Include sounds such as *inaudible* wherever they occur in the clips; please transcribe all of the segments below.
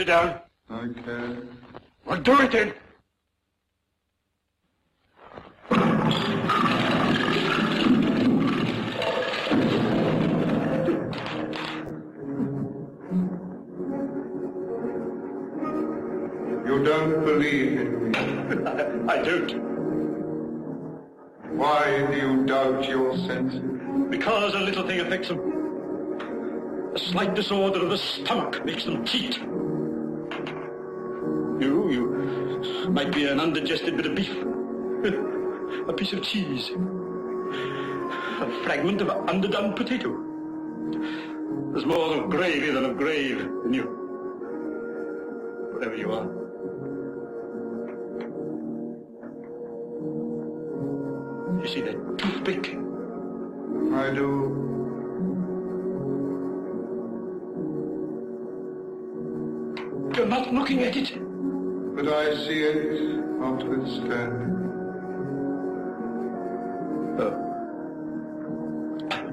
sit down? Of potato. There's more of gravy than of grave in you. Whatever you are. You see that toothpick? I do. You're not looking at it. But I see it notwithstanding.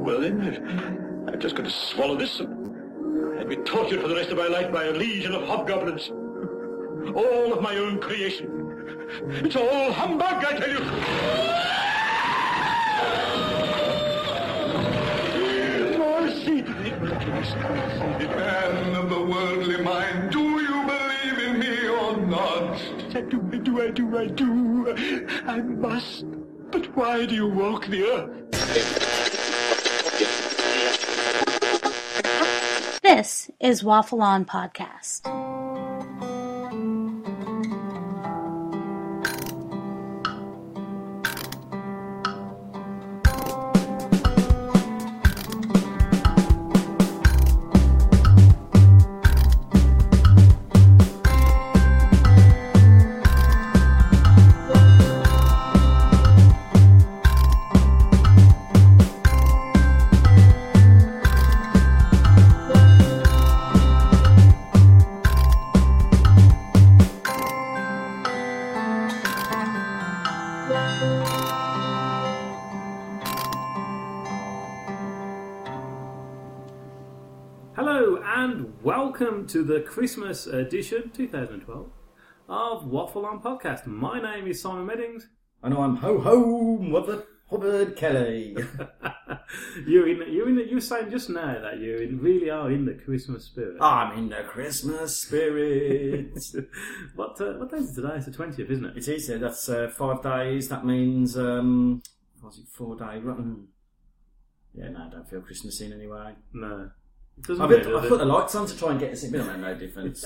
Well then, I've, I've just got to swallow this and I'd be tortured for the rest of my life by a legion of hobgoblins. All of my own creation. It's all humbug, I tell you. Mercy! Man of the worldly mind, do you believe in me or not? I do, I do, I do, I do. I must. But why do you walk the earth? This is Waffle On Podcast. The Christmas edition 2012 of Waffle On Podcast. My name is Simon Meddings. And I'm ho ho Mother Hubbard Kelly. *laughs* you're in. You're in. The, you were saying just now that you in, really are in the Christmas spirit. I'm in the Christmas spirit. *laughs* what uh, what day is it today? It's the twentieth, isn't it? it is. uh, That's uh, five days. That means um, was it four days? Mm. Yeah, no, I don't feel Christmassy in any way. No, doesn't I've, been, I've it? put the lights on to try and get us in, but it made no difference.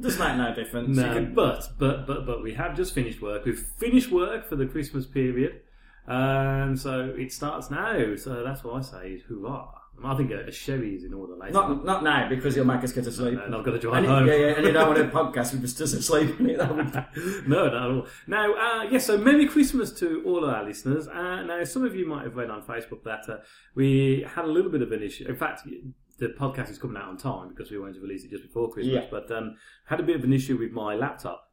Doesn't make no difference. *laughs* You No, can- but but but but we have just finished work. We've finished work for the Christmas period, um, so it starts now. So that's what I say is hurrah! I think a, a sherry is in order later. not not now because you'll make us get to sleep. and I've got to drive And, home. yeah, yeah, and you don't want a podcast with us just sleep in it. *laughs* No, not at all. Now, uh, yes, so Merry Christmas to all of our listeners. Uh, now, some of you might have read on Facebook that uh, we had a little bit of an issue. In fact, the podcast is coming out on time because we wanted to release it just before Christmas, Yeah. but um, had a bit of an issue with my laptop.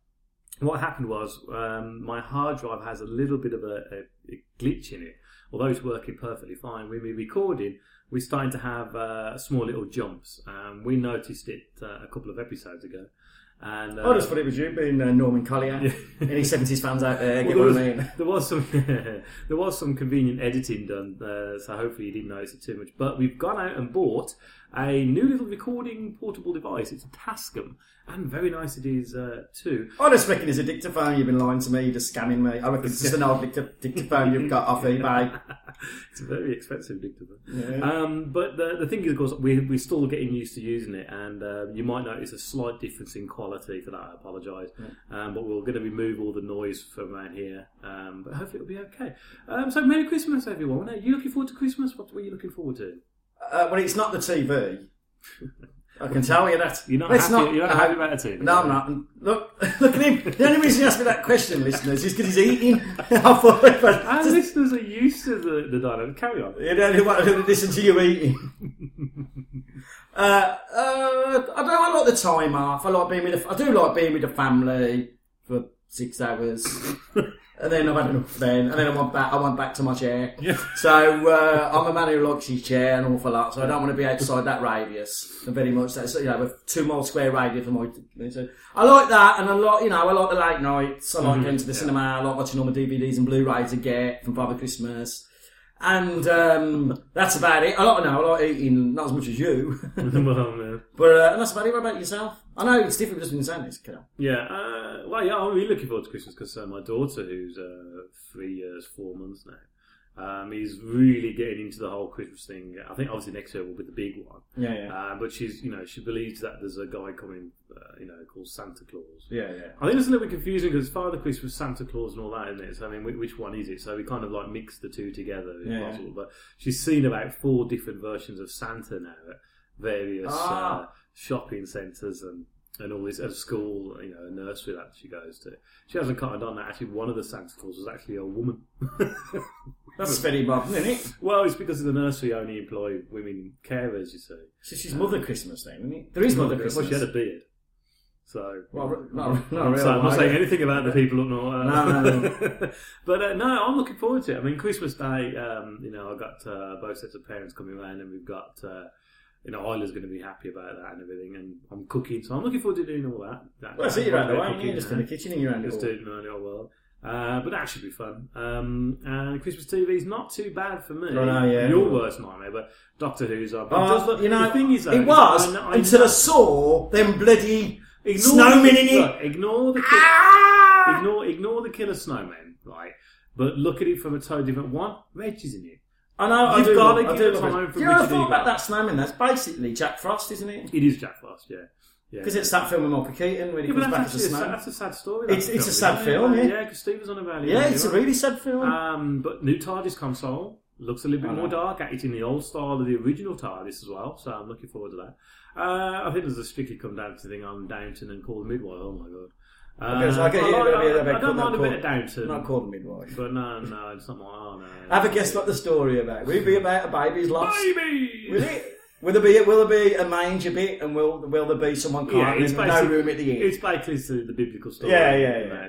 What happened was um, my hard drive has a little bit of a, a, a glitch in it. Although it's working perfectly fine, when we're recording, we're starting to have uh, small little jumps. Um, we noticed it uh, a couple of episodes ago. And, uh, I just thought it was you being uh, Norman Collier. Any 70s fans out there, *laughs* get well, what there, I was, mean. *laughs* there was some *laughs* there was some convenient editing done, uh, so hopefully you didn't notice it too much. But we've gone out and bought a new little recording portable device. It's a Tascam, and very nice it is uh, too. I just reckon it's a dictaphone. You've been lying to me, you're just scamming me. I reckon it's just an old dicta- dictaphone you've got off eBay. *laughs* it's a very expensive dictaphone. Yeah. Um, but the, the thing is, of course, we, we're still getting used to using it, and uh, you might notice a slight difference in quality. For that, I apologise. Um, but we're going to remove all the noise from around here. Um, but hopefully it'll be okay. Um, so, Merry Christmas, everyone. Are you looking forward to Christmas? What were you looking forward to? Uh, well, it's not the TV. I can tell you that. You're not Let's happy- you're not no. happy about it, too? No, I'm not. And Look, *laughs* look at him. The only reason he asked me that question, listeners, is because he's eating. *laughs* Our listeners are used to the, the dynamic. Carry on. You don't want to listen to you eating. *laughs* uh, uh, I don't. I like the time off. I like being with. The, I do like being with the family for six hours, and then I've had enough. Then and then I want back. I want back to my chair. Yeah. So uh, I'm a man who likes his chair an awful lot. So I don't want to be outside that radius very much. That's you know a two mile square radius my. So I like that, and I like you know I like the late nights. I like going to the cinema. I like watching all my DVDs and Blu-rays I get from Father Christmas. And um, that's about it. I like no, I like eating not as much as you, *laughs* well, man. but uh, and that's about it. What about yourself? I know it's different just been saying this. Yeah, uh, well, yeah, I'm really looking forward to Christmas because uh, my daughter, who's uh, three years, four months now, um, is really getting into the whole Christmas thing. I think obviously next year will be the big one. Yeah, yeah, Uh, but she's, you know, she believes that there's a guy coming, uh, you know, called Santa Claus. yeah, yeah. I think it's a little bit confusing because Father Christmas, Santa Claus, and all that, isn't it? So I mean, which one is it? So we kind of like mix the two together if Yeah, yeah. But she's seen about four different versions of Santa now at various Ah. uh, shopping centres and. And all this at a school, you know, a nursery that she goes to. She hasn't cottoned on that. Actually, one of the Santa Claus was actually a woman. That's very modern, isn't it? well, it's because the nursery only employ women carers. You see, So she's Mother Christmas then, isn't it? There is Mother Christmas. Well, she had a beard, so well, not, not I'm, I'm not saying anything about the people up north. No, no, *laughs* but uh, no, I'm looking forward to it. I mean, Christmas Day, um, you know, I've got uh, both sets of parents coming around, and we've got, uh, you know, Isla's going to be happy about that and everything, and I'm cooking, so I'm looking forward to doing all that. that Well, I see you around the way, cooking you're just in the kitchen and you're around the Just doing around the whole world. Uh, but that should be fun. Um, and Christmas TV is not too bad for me. Oh, no, yeah. Your worst nightmare, but Doctor Who's up. Oh, look- you know, the thing is, though, it was I know- I until know- I saw them bloody Ignore snowmen the, in it. ignore the Ah! ignore ignore the killer snowmen, right? But look at it from a totally different one. Reg is in it. I know, You've do. love- I give do it time for You know, I Richard thought about that snowman. That's basically Jack Frost, isn't it? It is Jack Frost, yeah, yeah. Because it's that film with Michael Keaton when he yeah, comes back that's as a a, snowman. that's a sad story. It's- it's a sad film, yeah. Yeah, because Steve was on about it. Yeah, it's a really sad film. Um, but new TARDIS console looks a little bit more dark. It's in the old style of the original TARDIS as well, so I'm looking forward to that. Uh, I think there's a strictly come down to the thing on Downton and call the midwife. Oh my god! Uh, so I get I, it'll I- I don't mind a bit of Downton, Not called midwife. but no, no, it's not my. Oh, no. Have a guess what the story about. Will it be about a baby's lost? baby. Will it? Will there be will there be a manger bit and will will there be someone Yeah, crying it's and no basically room at the end? It's basically the, the biblical story. Yeah, yeah, yeah.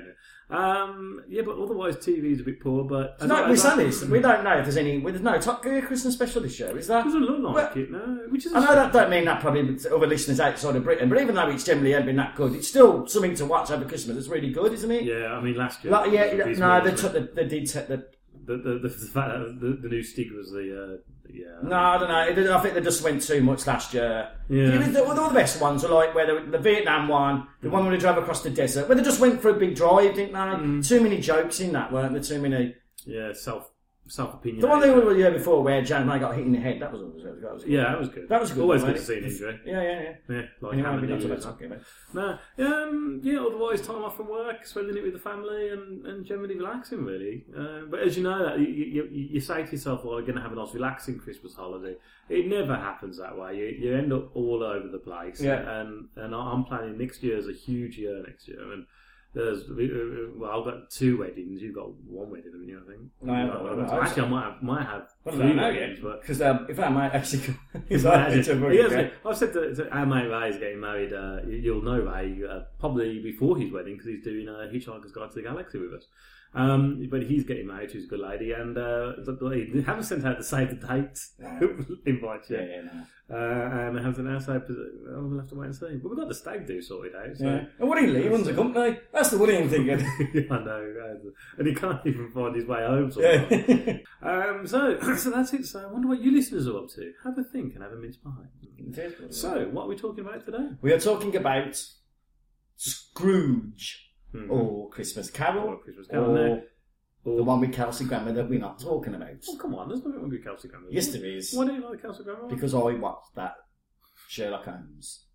Um, yeah, but otherwise TV is a bit poor. But as no, I- we as I- said this. We don't know if there's any. There's no Top Gear Christmas special this year. Is that? Doesn't look like Well, it, no. Which is a I know shame. that don't mean that probably to other listeners outside of Britain, but even though it's generally not been that good, it's still something to watch over Christmas. It's really good, isn't it? Yeah, I mean last year. Like, yeah, was yeah, abysmal, no, they wasn't took it? the, they did take the. the, the, the, the fact that the, the new Stig was the uh, yeah. No, I don't know. I think they just went too much last year. Yeah. The, all the best ones are like where the, the Vietnam one, the one where they drove across the desert, where they just went for a big drive, didn't they? Mm. Too many jokes in that, weren't there? Too many. yeah, self self opinion. The one they were the year before where James May got hit in the head, that was, was, that was good. Yeah, that was good. That was good Always one, good to see an injury. Yeah, yeah, yeah. Yeah, like Anyway, Hammond we don't Neely talk was. about No, um, yeah. Otherwise, time off from work, spending it with the family, and, and generally relaxing. Really, uh, but as you know, that you, you, you you say to yourself, "Well, I'm going to have a nice, relaxing Christmas holiday." It never happens that way. You, you end up all over the place. Yeah. And and I'm planning next year is a huge year next year, and there's uh, well, I've got two weddings. You've got one wedding, haven't you? I think. No, I haven't. Actually, I might have, might have Well, three no, weddings, but Because um, if I might actually, if *laughs* I Imagine. had to work He has again- it. I've said to, to our mate Ray is getting married. Uh, you- you'll know Ray uh, probably before his wedding because he's doing a Hitchhiker's Guide to the Galaxy with us. Um, but he's getting married to a good lady, and uh, the- the- they haven't sent out the save the date *laughs* invite Yeah, yet. yeah, no. Uh, and they haven't announced that. Oh, we'll have to wait and see. But we've got the stag do sorted out. So. yeah. And Woody Lee runs a company. That's the worrying thing. *laughs* I know, and he can't even find his way home. Sort yeah. *laughs* Um, so, *clears throat* so that's it. So I wonder what you listeners are up to. Have a think and have a mince pie. So, what are we talking about today? we are talking about Scrooge Hmm. or Christmas Carol, Or Christmas Carol, or no. the one with Kelsey Grammer that we're not talking about. Oh, come on, there's nothing wrong with Kelsey Grammer. Yes, there is. Why don't you like Kelsey Grammer? Because I watched that Sherlock Holmes.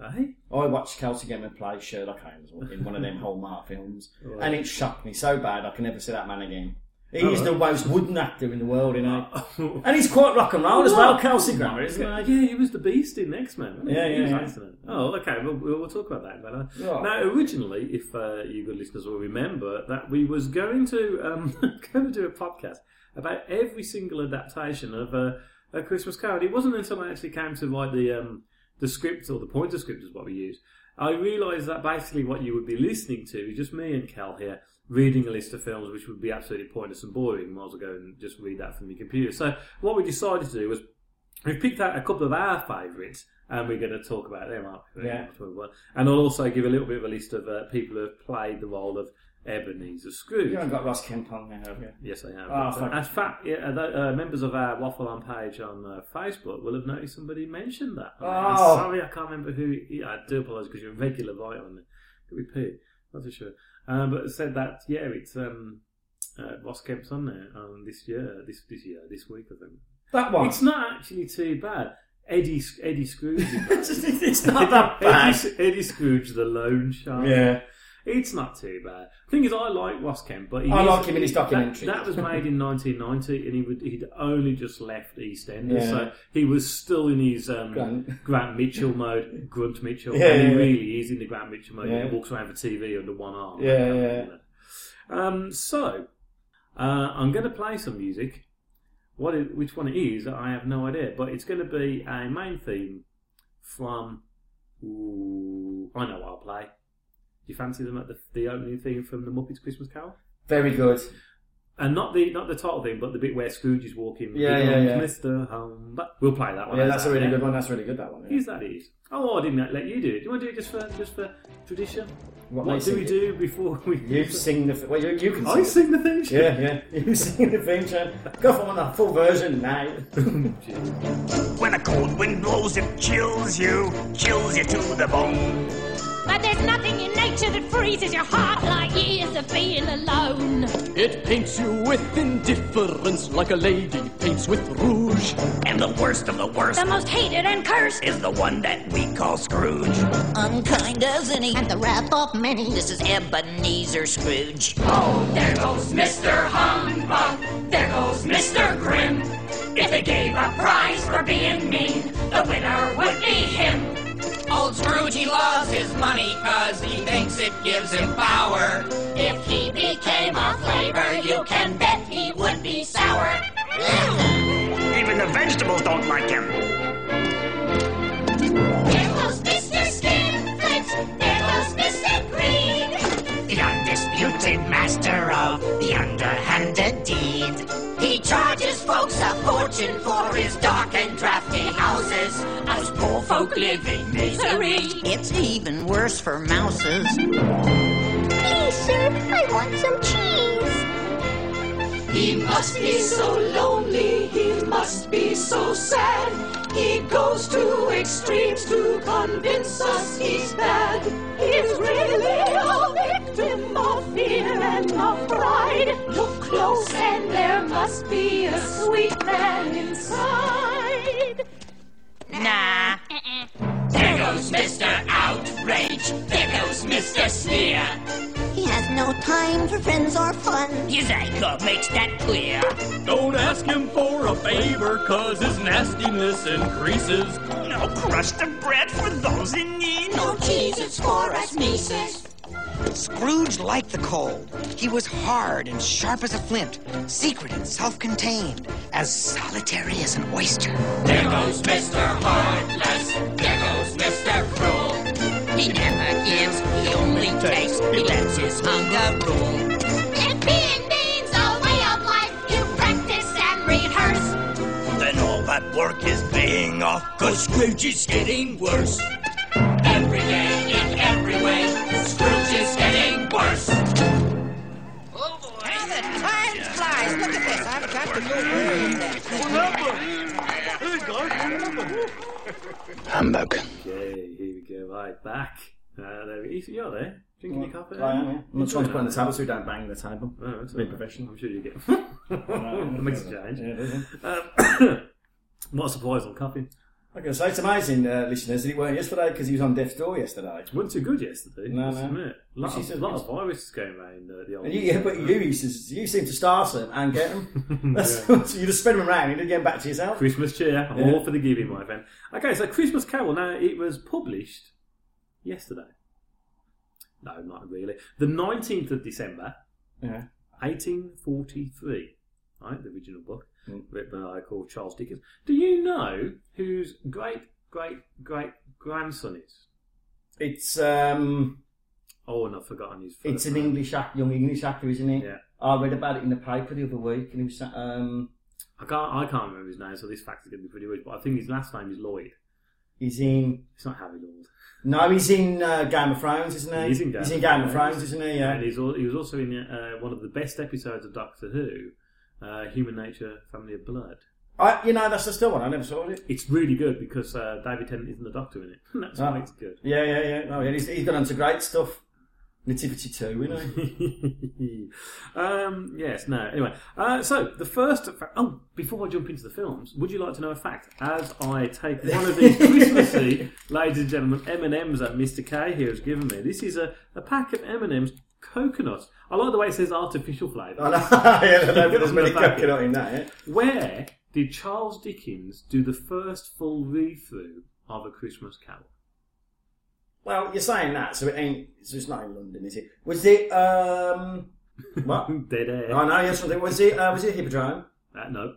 Eh? I watched Kelsey Grammer play Sherlock Holmes in one of them Hallmark films, Right. and it shocked me so bad I can never see that man again. He's the most wooden actor in the world, you know. Oh. *laughs* And he's quite rock and roll as well, Kelsey Grammer, isn't Yeah, he? yeah, he was the beast in X Men. Yeah, he was yeah, yeah. excellent. Oh, okay. Well, we'll, we'll talk about that. But, uh, Right. Now, originally, if uh, you good listeners will remember, that we was going to um, *laughs* going to do a podcast about every single adaptation of uh, a Christmas Carol. It wasn't until I actually came to write the um, the script or the pointer script is what we use. I realised that basically what you would be listening to is just me and Cal here reading a list of films which would be absolutely pointless and boring. Might as well go and just read that from your computer. So what we decided to do was We've picked out a couple of our favourites, and we're going to talk about them. Aren't we? Yeah. And I'll also give a little bit of a list of uh, people who have played the role of Ebenezer Scrooge. You haven't got Ross Kemp on there, have you? Yes, I have. Oh, But, uh, in fact, yeah, uh, the, uh, members of our Waffle On page on uh, Facebook will have noticed somebody mentioned that. I'm Oh. sorry, I can't remember who. Yeah, I do apologise because you're a regular writer on it. Could be Pete, not too sure. Um, but said that yeah, it's um, uh, Ross Kemp's on there um, this year, this this year, this week, I think. That one. It's not actually too bad. Eddie Eddie Scrooge. *laughs* it's not that *laughs* bad. Eddie, Eddie Scrooge, the loan shark. Yeah. It's not too bad. Thing is, I like Ross Kemp, but he I is- like him in his documentary. That, was made in 1990, and he would he'd only just left EastEnders, Yeah. so he was still in his um, Grant. Grant. Mitchell mode, Grunt Mitchell, Yeah, and he yeah, yeah. really is in the Grant Mitchell mode. Yeah. He walks around the TV under one arm. Yeah, yeah. Um, so uh, I'm going to play some music. What it, which one it is, I have no idea, but it's going to be a main theme from. Ooh, I know what I'll play. Do you fancy them at the, the opening theme from the Muppets Christmas Carol? Very good. And not the not the title theme, but the bit where Scrooge is walking. Yeah, with yeah, yeah. Mr. Humbug. We'll play that one. Yeah, How's that's a really yeah? good one. That's really good, that one. yeah. Is that it? Oh, I didn't let you do it. Do you want to do it just for just for tradition? What What, makes do it- we do before we? You sing the. Well, you, you can I sing. sing the theme. tune? Yeah, yeah. *laughs* You sing the theme tune. Go for one, the full version now. When a cold wind blows, it chills you, chills you to the bone. But there's nothing in nature that freezes your heart like years of being alone. It paints you with indifference like a lady paints with rouge. And the worst of the worst The most hated and cursed. is the one that we call Scrooge. Unkind as any, and the wrath of many. This is Ebenezer Scrooge. Oh, there goes Mr. Humbug. There goes Mr. Grim. If they gave a prize for being mean, the winner would be him. Old Scrooge, he loves his money cause he thinks it gives him power. If he became a flavor, you can bet he would be sour. Even the vegetables don't like him. There goes Mr. Skinflint. There goes Mr. Green. The undisputed master of the underhanded deed. He charges folks a fortune for his dark and drafty houses. Us poor folk live in misery. It's even worse for mouses. Please, sir, I want some cheese. He must be so lonely, he must be so sad. He goes to extremes to convince us he's bad. He's really a victim of fear and of pride. Look close, and there must be a sweet man inside. Nah. There goes Mr. Outrage. There. Sneer. He has no time for friends or fun. His anger makes that clear. Don't ask him for a favor, cause his nastiness increases. No crust of bread for those in need. No cheese, it's for us Mises. Scrooge liked the cold. He was hard and sharp as a flint, secret and self-contained, as solitary as an oyster. There goes Mr. Heartless. There goes Mr. Cruel. He never gives, he only takes. He lets *laughs* his hunger rule. If being mean's a way of life, you practice and rehearse. Then all that work is paying off, cause Scrooge is getting worse. Every day, in every way, Scrooge is getting worse. Oh, How the time flies! Look at this. I've got to go early. Humbug. Okay, here we go. Right, back. Uh, there we You're there. Drinking your coffee? I am, yeah. I'm not trying to put on the table so we don't bang the table. Oh, that's Be all right. professional. I'm sure you get. *laughs* *laughs* it. Makes a change. Yeah, it is, yeah. Um, *coughs* what a surprise on coffee. I can say it's amazing, uh, listeners, that it weren't yesterday because he was on death's door yesterday. Wasn't too good yesterday. No, no. admit. A lot, of, lot of viruses going around uh, the old. And you, yeah, but you *laughs* used to, you seem to start them and get them. *laughs* That's, so you just spin them around and you get them back to yourself. Christmas cheer, Yeah. all for the giving, my friend. Okay, so Christmas Carol. Now it was published yesterday. No, not really. The nineteenth of December, Yeah. eighteen forty-three. Right, the original book. Written by a guy called Charles Dickens. Do you know whose great great great grandson is? It's um, Oh, and I've forgotten his. First it's an name. English act, young English actor, isn't it? Yeah. I read about it in the paper the other week, and he was um, I can't. I can't remember his name, so this fact is going to be pretty weird. But I think his last name is Lloyd. he's in. It's not Harry Lloyd. No, he's in uh, Game of Thrones, isn't he? He's in Game, he's in of, Game of Thrones. Thrones, isn't he? Yeah. And he's al- he was also in uh, one of the best episodes of Doctor Who, uh, Human Nature, Family of Blood. I, you know, that's the still one. I never saw it. It's really good because uh, David Tennant isn't the Doctor in it. *laughs* That's what Ah. makes good. Yeah, yeah, yeah. No, yeah he's, he's gone on great stuff. Nativity 2, you know. um, yes, no. Anyway, uh, so the first. Fa- oh, before I jump into the films, would you like to know a fact? As I take one of these *laughs* Christmassy, ladies and gentlemen, M and M's that Mr K here has given me. This is a, a pack of M and M's coconut. I like the way it says artificial flavour. I know, *laughs* yeah, I know, but there's many coconut in that, yeah? Where did Charles Dickens do the first full read through of A Christmas Carol? Well, you're saying that, so it ain't. So it's not in London, is it? Was it? Um, *laughs* what? Dead air. I know. Yes, something. Was it? Uh, was it Hippodrome? Uh, no.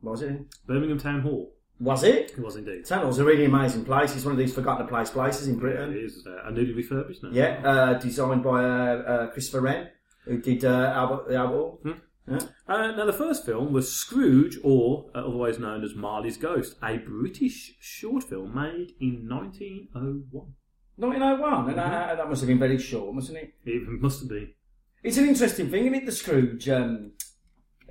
What was it? in? Birmingham Town Hall. Was it? It was indeed. Town Hall's a really amazing place. It's one of these forgotten place places in It Britain. is uh, a newly refurbished now. Yeah, uh, designed by uh, uh, Christopher Wren, who did uh, Albert the Albert Hall. Yeah. Uh, now, the first film was Scrooge, or otherwise known as Marley's Ghost, a British short film made in 1901. 1901, and uh, that must have been very short, mustn't it? It must have been. It's an interesting thing, isn't it, the Scrooge? Um,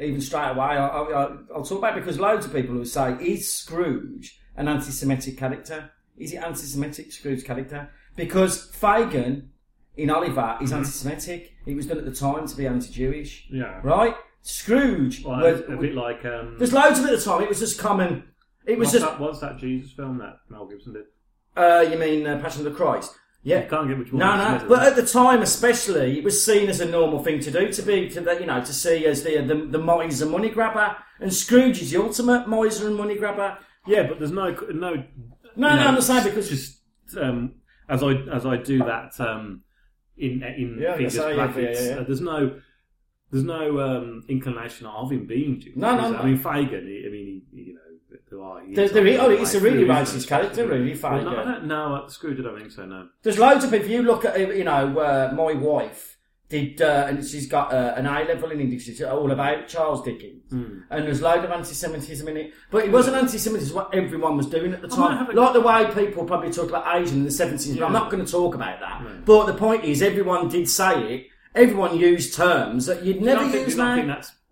even straight away, I, I, I'll talk about it because loads of people will say, is Scrooge an anti Semitic character? Is it anti Semitic, Scrooge character? Because Fagin in Oliver is anti Semitic. It was done at the time to be anti Jewish. Yeah. Right? Scrooge. Well, was- a bit like. Um, there's loads of it at the time. It was just common. It was what's, just. that, what's that Jesus film that Mel Gibson did? Uh, you mean uh, Passion of the Christ? Yeah. You can't get much more. No, no. But at the time, especially, it was seen as a normal thing to do to be, to the, you know, to see as the the, the miser money grabber, and Scrooge is the ultimate miser and money grabber. Yeah, but there's no no. No, no, I'm just saying because just um, as I as I do that um, in in Yeah, I fingers guess so, yeah, brackets, yeah, yeah. Uh, there's no there's no um, inclination of him being Jewish. No, no, is there? no. I mean Fagin. he- I mean, he, you know, there are. he There- is there is- oh, it's a really racist character, really, Well, no, I don't know. Scrooge, I don't think so. No. there's loads of people. You look at, you know, uh, my wife did, uh, and she's got uh, an A level in English. It's all about Charles Dickens, Hmm. and there's loads of anti-Semitism in it. But it wasn't anti-Semitism what everyone was doing at the time. a- Like the way people probably talk about Asian in the 70s. But I'm not going to talk about that. No. But the point is, everyone did say it. Everyone used terms that you'd never think, use now.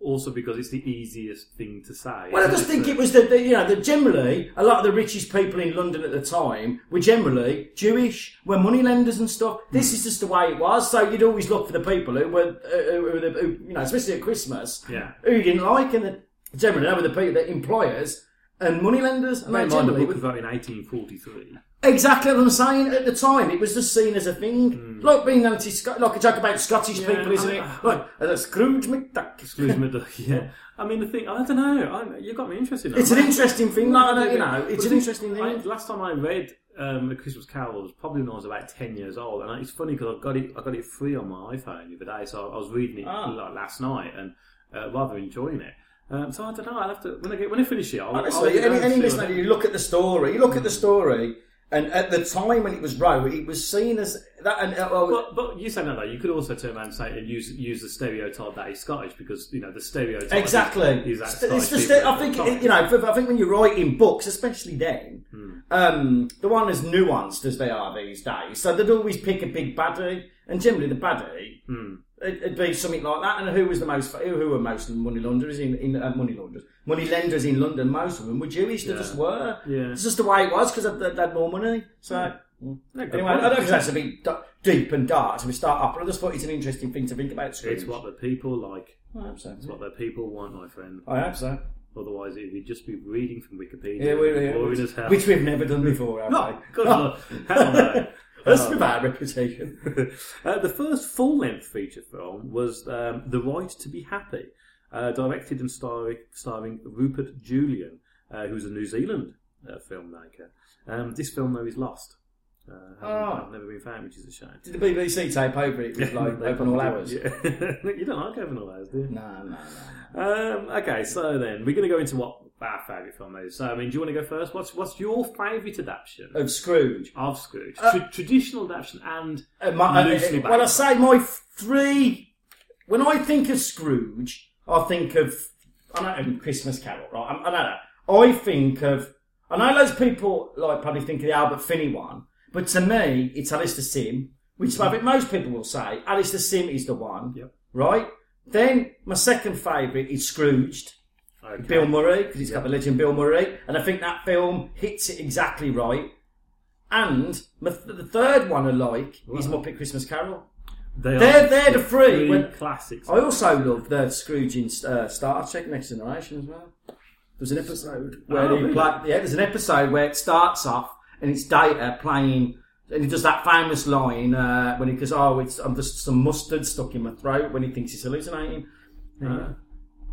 Also because it's the easiest thing to say? Well, I just think it was that, the, you know, that generally, a lot of the richest people in London at the time were generally Jewish, were moneylenders and stuff. This is just the way it was. So you'd always look for the people who were, uh, who were who, you know, especially at Christmas, Yeah. who you didn't like, and the, generally they were the people, the employers and moneylenders. And they mind, the generally book was in 1843. Exactly what I'm saying. At the time, it was just seen as a thing, like being anti, like a joke about Scottish Hmm. Yeah, people, isn't I- it? Like uh, Scrooge McDuck. Me, the- *laughs* yeah. I mean, the thing, I don't know. I, you got me interested. It's an interesting thing, no, no, you know, it's an interesting thing. I, last time I read um, A Christmas Carol was probably when I was about ten years old, and it's funny because I got it, I got it free on my iPhone the other day, so I was reading it Ah. like last night and uh, rather enjoying it. Um, so I don't know. I'll have to when I get when I finish it. I'll, Honestly, I'll any, any listener, you look at the story, you look at the story, and at the time when it was wrote, it was seen as that. And uh, well, But, but you say no, though. You could also turn around and say and use use the stereotype that he's Scottish because you know the stereotype exactly. is, is that It's Scottish just, people I think the time. you know. I think when you're writing books, especially then, Hmm. um, the one as nuanced as they are these days, so they'd always pick a big baddie, and generally the baddie. Hmm. It- It'd be something like that, and who was the most? Who were most money launderers in, in uh, money launderers, money lenders in London? Most of them were Jewish. They Yeah. just were. Yeah. It's just the way it was because they, they had more money. So Yeah, anyway. I don't think that's a bit deep and dark. So we start up, but I just thought it's an interesting thing to think about. Scrooge. It's what the people like. I hope so. It's what the people want, my friend. I hope so. Otherwise, he'd just be reading from Wikipedia. Yeah, we, we, boring as hell. which we've never done before, have No, we? good luck. *laughs* Hell no. A no. bad reputation. *laughs* uh, the first full-length feature film was um, The Right to Be Happy, uh, directed and starring, starring Rupert Julian, uh, who's a New Zealand uh, filmmaker. Um, this film, though, is lost. Uh, Oh. never been found, which is a shame. Did the BBC tape over it with like *laughs* open all hours? Yeah. *laughs* you don't like open all hours, do you? No, no, no. Um, okay, so then we're going to go into what our favourite film is. So, I mean, do you want to go first? What's what's your favourite adaptation Of Scrooge. of Scrooge? Uh, Tra- traditional adaptation and Uh, my, uh, loosely uh, when I say my three, when I think of Scrooge, I think of I know Christmas Carol, right? I, I know that. I think of I know loads of people like probably think of the Albert Finney one, but to me, it's Alastair Sim, which I think most people will say Alastair Sim is the one, Yep. right? Then my second favourite is Scrooged. Okay. Bill Murray, because got the legend Bill Murray, and I think that film hits it exactly right. And th- the third one I like is Muppet Christmas Carol. They are They're, they're the three. When- classics. I also love the Scrooge in uh, Star Trek Next Generation as well. There's an episode where Oh, he really? play, yeah, there's an episode where it starts off and it's Data playing, and he does that famous line uh, when he goes, "Oh, it's I'm just some mustard stuck in my throat" when he thinks he's hallucinating. Uh,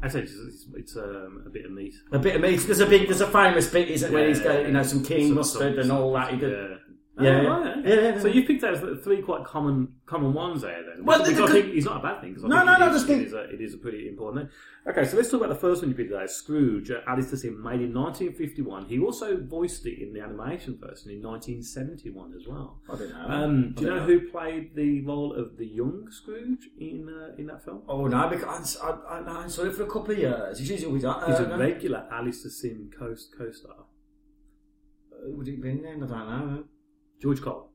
I say it's, it's, it's um, a bit of meat. A bit of meat. There's a big, there's a famous bit, isn't it, where he's got you know some king Some- mustard and all that. He did. Yeah. Yeah. Oh, right, okay. Yeah, yeah, So yeah. you picked out th- three quite common common ones there then. Well, which, the- which I think is not a bad thing. 'cause I No, no, no, is- just it think- is a, it is a pretty important thing. Okay, so let's talk about the first one you picked out, Scrooge. Uh, Alastair Sim made in 1951. He also voiced it in the animation version in 1971 as well. I don't know. Um, do you I know who played the role of the young Scrooge in uh, in that film? Oh no, because I, I, I, I saw it for a couple of years. He's always uh, He's uh, a regular Alastair Sim co- co-star. Would it been then? I don't know. George Cole.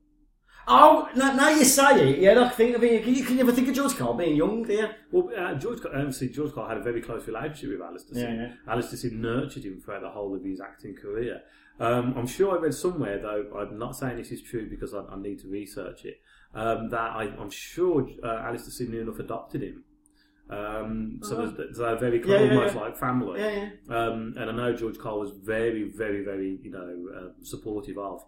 Oh, now, now you say it, yeah, I think of it. Can you, can you ever think of George Cole being young there? Well, uh, George, obviously, George Cole had a very close relationship with Alastair Sim. Yeah, yeah. Alastair Sim nurtured him throughout the whole of his acting career. Um, I'm sure I read somewhere, though, I'm not saying this is true because I, I need to research it, um, that I, I'm sure uh, Alastair Sim near enough adopted him. Um, so Oh. there's, they're very close, Yeah, yeah, almost yeah. like family. Yeah, Um, and I know George Cole was very, very, very, you know, uh, supportive of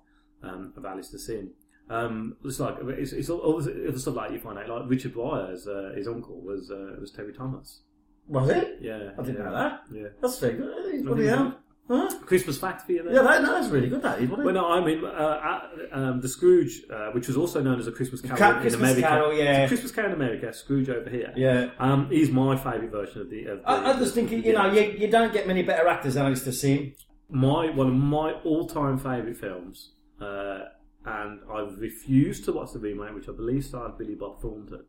um, of Alastair Sim. Um, it's like it's, it's all, all the other stuff like you find out, like Richard Briers, uh, his uncle was uh, was Terry Thomas. Was it? Yeah, I didn't yeah, know that. Yeah, That's very good. I Bloody hell. Huh? Christmas fact for you there. Yeah, that, no, that's really good. That is. Well, no, I mean, uh, uh, um, the Scrooge, uh, which was also known as a Christmas Carol Ca- in Christmas America. Carol, yeah. It's a Christmas Carol in America, Scrooge over here. Yeah. um, is my favourite version of the. Of the I, I just think you know you, you don't get many better actors than Alastair Sim. my one of my all-time favourite films, uh, and I've refused to watch the remake, which I believe starred Billy Bob Thornton,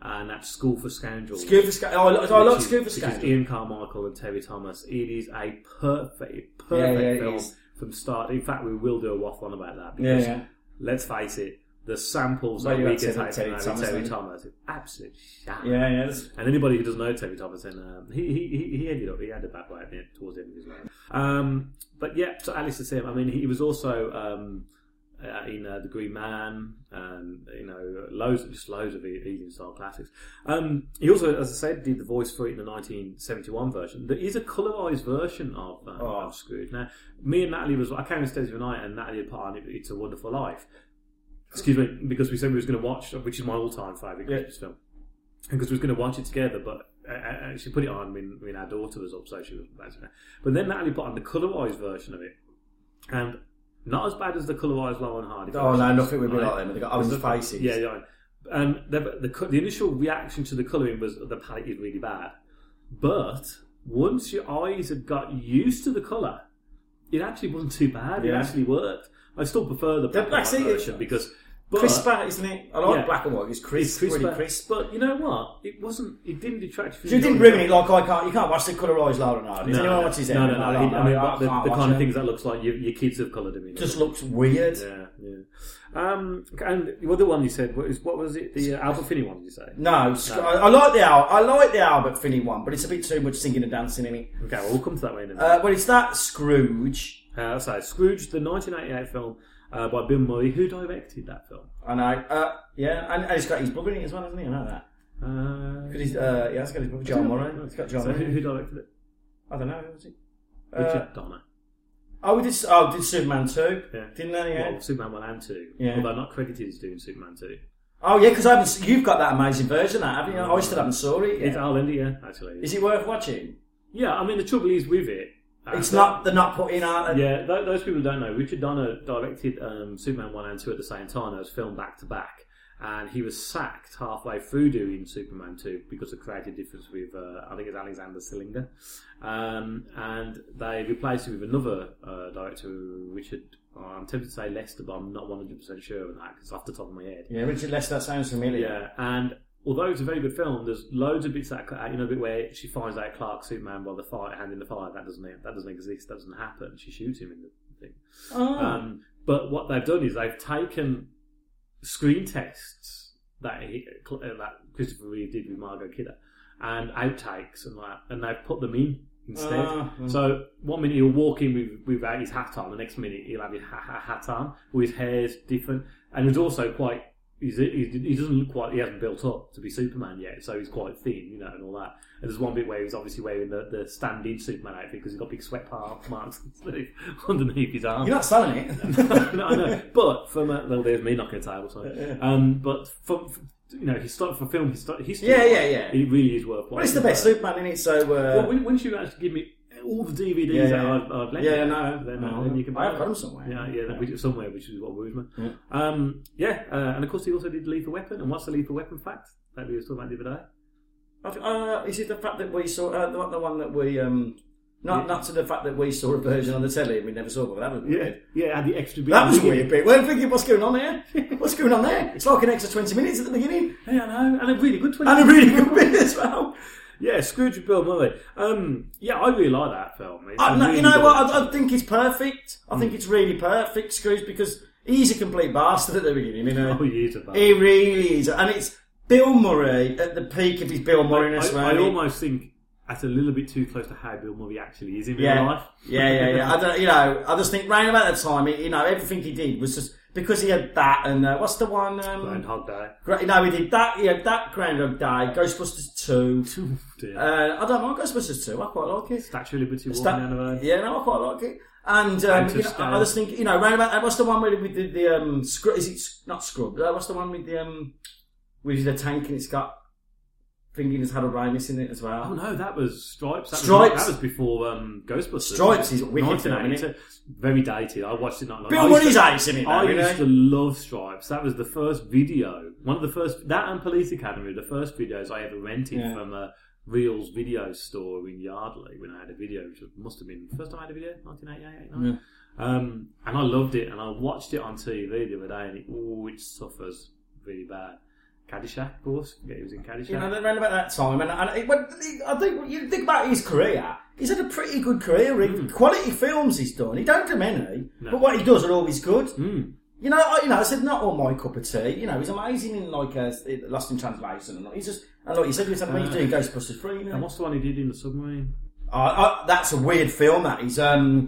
and that's School for Scoundrels. School for Scoundrels. Oh, I I is- School for Scoundrels. Ian Carmichael and Terry Thomas. It is a perfect, perfect Yeah, yeah, film from start. In fact, we will do a waffle on about that because yeah. let's face it. The samples that we get Terry- take Terry Thomas, Terry? Thomas, is absolute shit. Yeah, yeah. And anybody who doesn't know Terry Thomas, um, he, he he ended up he had a bad way at the end, towards the end of his life. Um, but yeah, so Alastair Sim. I mean, he was also um, uh, in uh, the Green Man, and you know, loads just loads of Ealing style classics. Um, he also, as I said, did the voice for it in the 1971 version. There is a colorized version of, um, Oh. of Scrooge. Now, me and Natalie was I came on stage the night, and Natalie had put on It's a Wonderful Life. Excuse me, because we said we was going to watch, which is my all-time favourite. Christmas film because we was going to watch it together, but uh, uh, she put it on when, when our daughter was up, so she was watching it. But then Natalie put on the colorized version of it, and not as bad as the colorized Laurel and Hardy. Oh, no, nothing would be like them. They got orange The- faces. Yeah, yeah. And the, the the initial reaction to the colouring was the palette is really bad, but once your eyes had got used to the colour, it actually wasn't too bad. It Yeah. actually worked. I still prefer the black and black white version because. But, Crisper, isn't it? I like Yeah. black and white. It's crisp, it's crisper, crisp. But you know what? It wasn't. It didn't detract from. So you didn't ruin it like I can't. You can't watch the colorised Laurel Hardy. No, anyone no, watches it? no, no, no. I, I mean, I, the, the kind of things that looks like your, your kids have coloured them in. It. Just looks weird. Yeah, yeah. Um, and the other one you said what was, what was it? The uh, Albert Finney one? Did you say? No, Sc- I, I like the Al- I like the Albert Finney one, but it's a bit too much singing and dancing in it. Okay, well, we'll come to that way in a minute. Uh, well, it's that Scrooge. Uh, so Scrooged, the 1988 film uh, by Bill Murray, who directed that film. I know. Uh, yeah, and, and he's got his brother in it as well, hasn't he? I know that. Uh, Because he's, uh, yeah, he's got his brother John Murray. He's got John so who, Murray. who directed it? I don't know. Was it? Richard Donner. Oh, we did. Oh, did Superman two? Yeah. Didn't they? Yeah. Well, Superman 1 and 2. Yeah. Although not credited as doing Superman 2. Oh yeah, because I haven't. You've got that amazing version, that haven't you? I still haven't saw it. It's Yet. Al Lindy, yeah, actually. Is it worth watching? Yeah, I mean, the trouble is with it. Uh, It's not. They're not putting out. A, Yeah, th- those people don't know. Richard Donner directed um, Superman 1 and 2 at the same time. They was filmed back to back. And he was sacked halfway through doing Superman 2 because of creative difference with, uh, I think it's Alexander Sillinger. Um, and they replaced him with another uh, director, Richard, oh, I'm tempted to say Lester, but I'm not 100% sure on that because off the top of my head. Yeah, Richard Lester. That sounds familiar. Yeah, and although it's a very good film, there's loads of bits that you know, bit where she finds out Clark Superman by the fire, hand in the fire. That doesn't that doesn't exist. That doesn't happen. She shoots him in the thing. Oh. Um, but what they've done is they've taken screen tests that he, uh, that Christopher Reeve did with Margot Kidder and outtakes and that, and they've put them in instead. Mm. So one minute he'll walk in with without his hat on, the next minute he'll have his ha- ha- hat on, or his hair's different, and it's also quite. He's, he doesn't look quite. He hasn't built up to be Superman yet, so he's quite thin, you know, and all that. And there's one bit where he's obviously wearing the, the stand-in Superman outfit because he's got big sweat marks *laughs* underneath his arm. You're not selling it. *laughs* no, I know. But from a, well, there's me knocking a table. Sorry. Um, but from you know, his for film histo- history. Yeah, yeah, yeah. It really is worthwhile. Well, it's the best Superman in it. So. Uh, Well, when, once you actually give me all the DVDs Yeah, that yeah. I've, I've lent Yeah, you, no, then, no, then you can. I have buy got it. them somewhere. Yeah, yeah, that- which, somewhere, which is what worries me. Yeah. Um, yeah, uh, and of course he also did Lethal Weapon. And what's the Lethal Weapon fact that we were talking about the other day? I think, uh, is it the fact that we saw uh, the, the one that we um, not not to the fact that we saw a version on the telly and we never saw it. but That was Yeah, weird. yeah, had the extra bit. That was weird bit. We're thinking, what's going on there? What's going on there? It's like an extra twenty minutes at the beginning Yeah, I know, and a really good twenty. and a really good bit as well. *laughs* Yeah, Scrooged with Bill Murray. Um, yeah, I really like that film. It's I, no, really you know good what? I, I think it's perfect. I think it's really perfect, Scrooge, because he's a complete bastard at the beginning. You know, *laughs* Oh, he is a bastard. he really is, and it's Bill Murray at the peak of his Bill I, Murrayness. I, I really. almost think that's a little bit too close to how Bill Murray actually is in real yeah, life. *laughs* yeah, yeah, yeah. I don't, you know, I just think round about that time, you know, everything he did was just because he had that and uh, what's the one? Um, Groundhog Day. Gra- no, he did that. He had that Groundhog Day, Ghostbusters two. Dear. Uh, I don't mind Ghostbusters two. I quite like it. Statue of Liberty walking Sta- down the road. yeah, no, I quite like it. And um, you know. I just think you know, round about what's the one with, with the, the um, scrub? Is it not scrub? Uh, what's the one with the um, with the tank and it's got thinking it's Harold Ramis in it as well. Oh no, that was Stripes. That Stripes. Was, that was before um, Ghostbusters. Stripes is wicked, 1982. isn't Very dated. I watched it not long. Bill I used Murray's ace in it, I though, used to love Stripes. That was the first video. One of the first. That and Police Academy. The first videos I ever rented Yeah. from a Reels video store in Yardley when I had a video, which must have been the first time I had a video, 1988, 89. Um, and I loved it, and I watched it on TV the other day, and it, oh, it suffers really bad. Caddyshack, of course. Yeah, he was in Caddyshack. You know, around about that time, and, and it, when, I think you think about his career. He's had a pretty good career. He- Quality films he's done. He don't do many, Mm. No. but what he does are always good. Mm. You know, I, you know, I said not all my cup of tea. You know, he's amazing in like uh, Lost in Translation, and he's just and like you said, he's, he's doing Ghostbusters three. You And what's the one he did in the submarine? Uh, uh, that's a weird film. That he's um,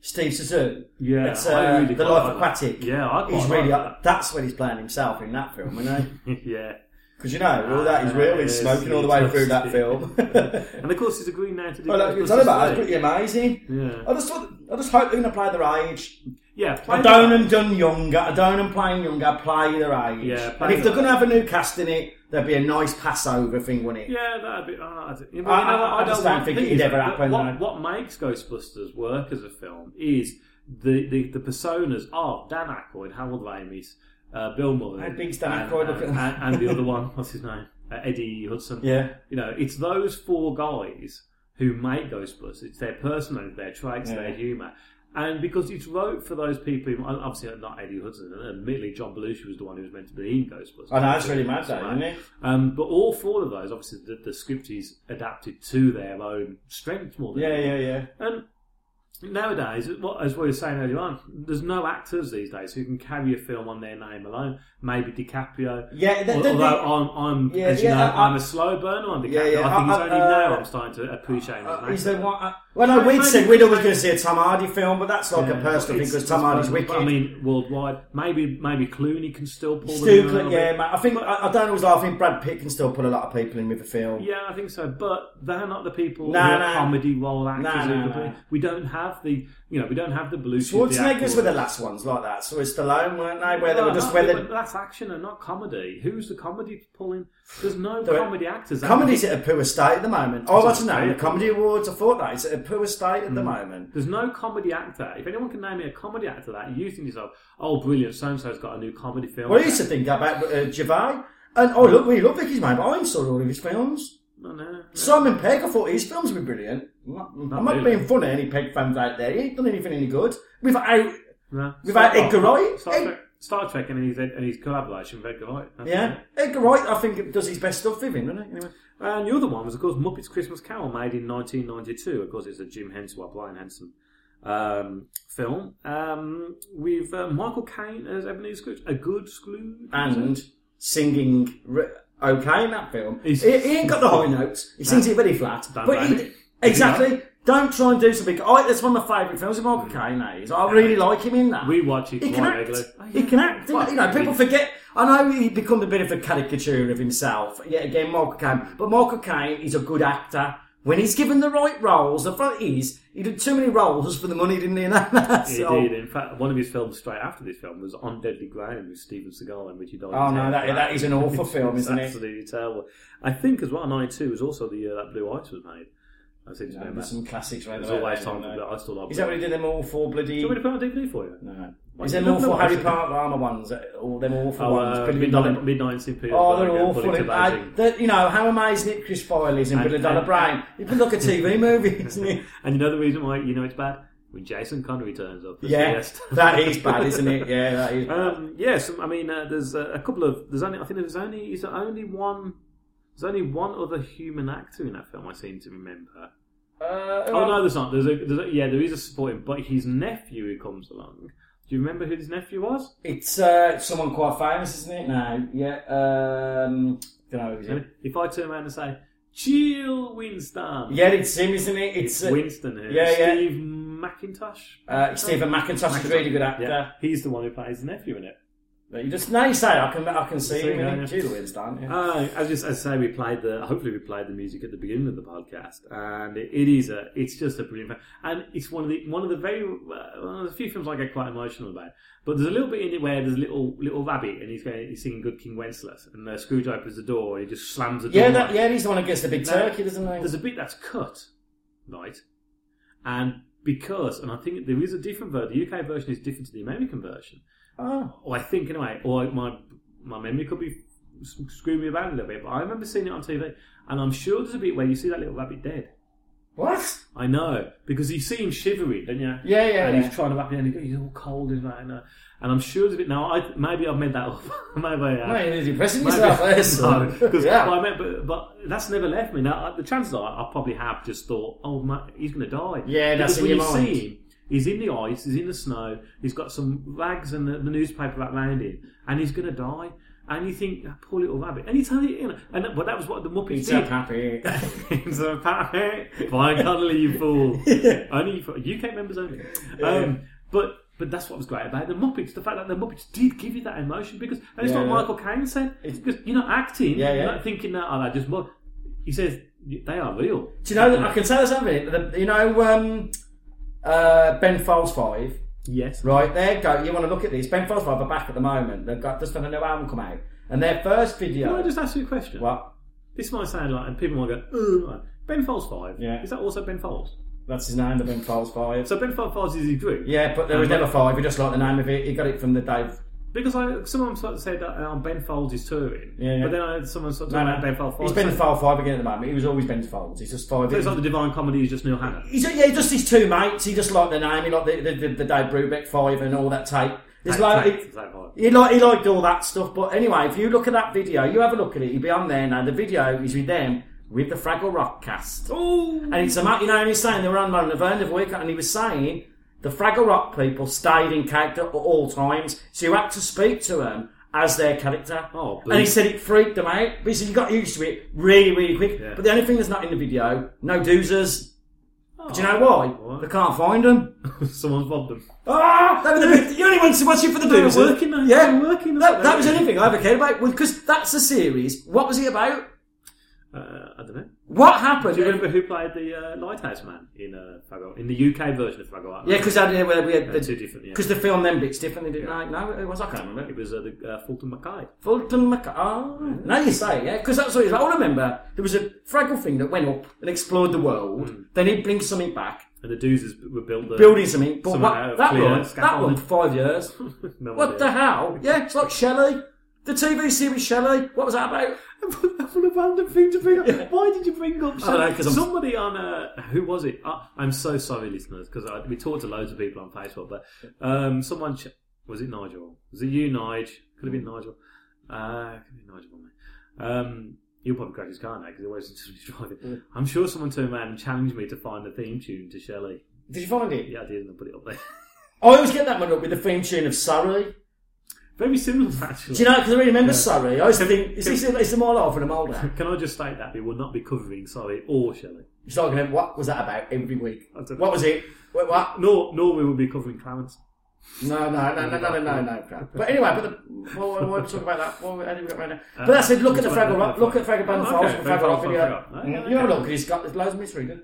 Steve Zissou. Yeah, it's uh, really the Life like Aquatic. that. Yeah, I he's really that. that's when he's playing himself in that film, you *laughs* know. yeah. Because you know all that is real. He's Ah, smoking all the way through that film. *laughs* *laughs* And of course, he's agreeing now to do. Well, like, Ghostbusters it's about it's pretty amazing. Yeah. I just, thought- I just hope they're going to play their age. Yeah, play I don't and done younger. I don't and playing younger. Play their age. Yeah, and if they're going to have a new cast in it, there'd be a nice passover thing, wouldn't it? Yeah, that'd be. Oh, I, don't- I- you know what, I- I just don't think it'd ever happen, What, what makes Ghostbusters work as a film is the the, the personas of Dan Aykroyd, Harold Ramis, uh, Bill Murray, How big's Dan and, Aykroyd? and, and, and the other one, *laughs* what's his name, uh, Ernie Hudson. Yeah. you know, it's those four guys who make Ghostbusters. It's their personality, their traits, Yeah. their humour. And because it's wrote for those people, obviously not Ernie Hudson, admittedly John Belushi was the one who was meant to be in Ghostbusters. I know, it's really mad, isn't it? Um, but all four of those, obviously, the, the script is adapted to their own strengths more than Yeah, anything. yeah, yeah. And nowadays, what, as we were saying earlier on, there's no actors these days who can carry a film on their name alone. Maybe DiCaprio. Yeah, the- the- although the- I'm, I'm Yeah, as you yeah, know, I- I'm a slow burner on DiCaprio. Yeah, yeah, I think I- it's I- only uh, now I'm starting to appreciate him Uh, is there one? Well, no, we'd said we'd always going to see a Tom Hardy film, but that's like Yeah, a personal thing because Tom Hardy's wicked. but I mean, worldwide, maybe maybe Clooney can still pull them Stu in a Cl- little yeah, mate. I think I, I don't always lie. I think Brad Pitt can still put a lot of people in with a film. Yeah, I think so, but they're not the people No, no. comedy role actors. No, who no, could no. We don't have the, you know, we don't have the blue. Schwarzeneggers were the last ones like that. So it's Stallone, weren't they? Where they were just where they that's action and not comedy. Who's the comedy pulling? There's no There- comedy actors. Comedy's at a poor state at the moment. Oh, don't know. The Comedy Awards, I thought that. It's at a poor state at the moment. There's no comedy actor. If anyone can name me a comedy actor that you think yourself, oh, brilliant, so and so's got a new comedy film. Well, I used to think about uh, Gervais. And, oh, look, we love Vicky's Man, but I saw all of his films. No, no, no. Simon Pegg, I thought his films were brilliant. I'm not, I'm not really. being funny, any Pegg fans out there. He ain't done anything any good. Without, No. without Edgar Wright. Star Trek, Star Trek and his and his collaboration with Edgar Wright. Yeah, it. Edgar Wright, I think, does his best stuff with him, doesn't he? Anyway. And the other one was, of course, Muppets Christmas Carol, made in 1992. Of course, it's a Jim Henson, Brian Henson um, film. Um, with uh, Michael Caine as Ebenezer Scrooge. A good Scrooge. And singing r- okay in that film. He, He's- he ain't got the high notes. He sings it very flat. But he, exactly. Don't try and do something. I, that's one of my favourite films of Michael Caine. Is. I really like him in that. We watch it He quite can act. regularly. He can act. Well, you know, people forget. I know he become a bit of a caricature of himself. Yet again, Michael Caine. But Michael Caine is a good actor. When he's given the right roles, the fact is, he did too many roles for the money, didn't he? *laughs* He did. In fact, one of his films straight after this film was On Deadly Ground with Steven Seagal and Richie Dawes. Oh, no, that- that is an awful *laughs* film, isn't it? Absolutely terrible. I think as well, 92 was also the year that Blue Ice was made. I seem to Yeah, remember. some classics right There's always time for know. that. I still love Is that what he did them all for bloody... Do you want me to put on DVD for you? No. Is them you look for Harry Potter armour ones? All them awful Oh, ones. uh, Midnight, Midnight Peter. Oh, they're awful. Bullet to I, that- you know, how amazing it Chris Boyle is in Billion Dollar Brain. It's been like TV movies, isn't it? *laughs* And you know the reason why you know it's bad? When Jason Connery turns up. Yeah, *laughs* that is bad, isn't it? Yeah, that is. Um, yes, I mean, uh, there's uh, a couple of. There's only. I think there's only. Is there only one? There's only one other human actor in that film. I seem to remember. Uh, Oh no, there's not. There's a, there's a yeah, there is a supporting, but his nephew who comes along. Do you remember who his nephew was? It's uh, someone quite famous, isn't it? No, yeah. Um, don't know who is it. If I turn around and say, Jill Winston. Yeah, it's him, isn't it? It's, It's uh, Winston here. Yeah, yeah. Steve Mackintosh. Uh, Stephen Mackintosh is a really good actor. Yeah, he's the one who plays the nephew in it. But you just now you say it, I can I can see See, in yeah, yeah. Jill Winston. Yeah. Uh, as just as I say, we played the. Hopefully, we played the music at the beginning of the podcast, and it, it is a. It's just a brilliant, film. and it's one of the one of the very uh, one of the few films I get quite emotional about. But there's a little bit in it where there's a little little rabbit, and he's going, he's singing "Good King Wenceslas," and the Scrooge opens the door, and he just slams the door. yeah, that, yeah, he's the one who gets the big Now, turkey, doesn't he? There's a bit that's cut, right? And because, and I think there is a different version. The UK version is different to the American version. Oh. Or I think anyway, or my my memory could be screwing me about a little bit, but I remember seeing it on TV, and I'm sure there's a bit where you see that little rabbit dead. What? I know because you see him shivering, don't you? Yeah, yeah, And yeah. he's trying to wrap it, and he's all cold and that, and, uh, and I'm sure there's a bit. Now, I maybe I've made that up. *laughs* maybe I have. Mate, you're depressing yourself there, son. *laughs* no, 'cause- Yeah. but, I meant, but, but that's never left me. Now, uh, the chances are I probably have just thought, oh, ma he's going to die. Yeah, that's because in when your you mind. see him, he's in the ice, he's in the snow, he's got some rags and the, the newspaper wrapped around him, and he's going to die. And you think, "Ah, poor little rabbit. And you tell you, you know, and but that was what the Muppets He's did. so happy. *laughs* He's a happy. Brian Connolly, you fool. *laughs* only for UK members only. Um, but but that's what was great about the Muppets. The fact that the Muppets did give you that emotion because and it's Yeah, what. Michael Caine said. It's because you're not acting. Yeah, yeah. You're not thinking that. Oh, they just. Well, he says they are real. Do you know? I can tell you something. The, you know, um, uh, Ben Folds Five. Yes. Right there, go. You want to look at this? Ben Folds Five are back at the moment. They've got just had a new album come out, and their first video. Can I just ask you a question? What? This might sound like, and people might go, "Ugh." Ben Folds Five. Yeah. Is that also Ben Folds? That's his name, the Ben Folds Five. So Ben Folds is his group. yeah, but there was never five. He just like the name of it. He got it from the Dave. Because I, someone sort of said that um, Ben Folds is touring, Yeah, yeah. but then I, someone sort of No, no. about Ben Folds. He's Ben Folds Five again at the moment. He was always Ben Folds. He's just five. So it's like the Divine Comedy is just Neil Hannon. He's yeah, just his two mates. He just liked the name. He liked the the, the, the Dave Brubeck Five and all that tape. It's like he, tape five. he liked he liked all that stuff. But anyway, if you look at that video, you have a look at it. You'll be on there now. The video is with them with the Fraggle Rock cast. Oh, And it's about, you know, and he's saying they were on Laverne of Week, and he was saying the Fraggle Rock people stayed in character at all times, so you had to speak to them as their character. Oh, and he said it freaked them out, But he said you got used to it really, really quick. Yeah. But the only thing that's not in the video, no doozers. Oh, Do you know why? Why? They can't find them. *laughs* Someone's robbed them. Ah, that was the only went to watch it for the They were working, though. Yeah, They were working, That, that was were. the only thing I ever cared about because that's the series. What was he about? Uh, I don't know. What happened? Do you remember who played the uh, Lighthouse Man in uh, Fraggle? In the UK version of Fraggle Island? Yeah, because we had the, two different, yeah. because the film then bits differently, didn't they? No, it was I can't remember. It was uh, the, uh, Fulton Mackay. Fulton Mac. Oh, now you say yeah, because that's what was. I remember there was a Fraggle thing that went up and explored the world. Hmm. Then he brings something back, And the Doozers were built the, building something. But what, that one, that for five years. *laughs* no what idea. the hell? Yeah, it's like Shelley. The TV series Shelley. What was that about? *laughs* what a random thing to bring up. Why did you bring up I don't know, somebody on uh, who was it? Uh, I'm so sorry, listeners, because we talked to loads of people on Facebook, but um, someone ch- was it Nigel? Was it you, Nige? Could have been Nigel. Uh, could have been Nigel. Um, he'll probably crack his car now because he always *laughs* just driving. I'm sure someone turned around and challenged me to find the theme tune to Shelley. Did you find it? Yeah, I did, and I put it up there. I always get that one up with the theme tune of Sorry. Very similar, *laughs* actually. Do you know? Because I really remember Yeah. Sorry. I used to think, is this is the more and a Molder? *laughs* Can I just state that we will not be covering Sorry or Shelley? It's like, going, what was that about every week? I don't know. What was it? What? what? Nor, nor we will be covering Clarence. No, no, no, no, no, no, no, no. But anyway, but the, we'll, we'll, we'll talk about that. Well, how did we get around? Uh, But I said, look at the Fraggle Rock. Look at Fraggle Ben Folds Fraggle Fraggle Rock Rock, video. Fraggle Rock. Okay, You have a look, he's got there's loads of mystery. Good.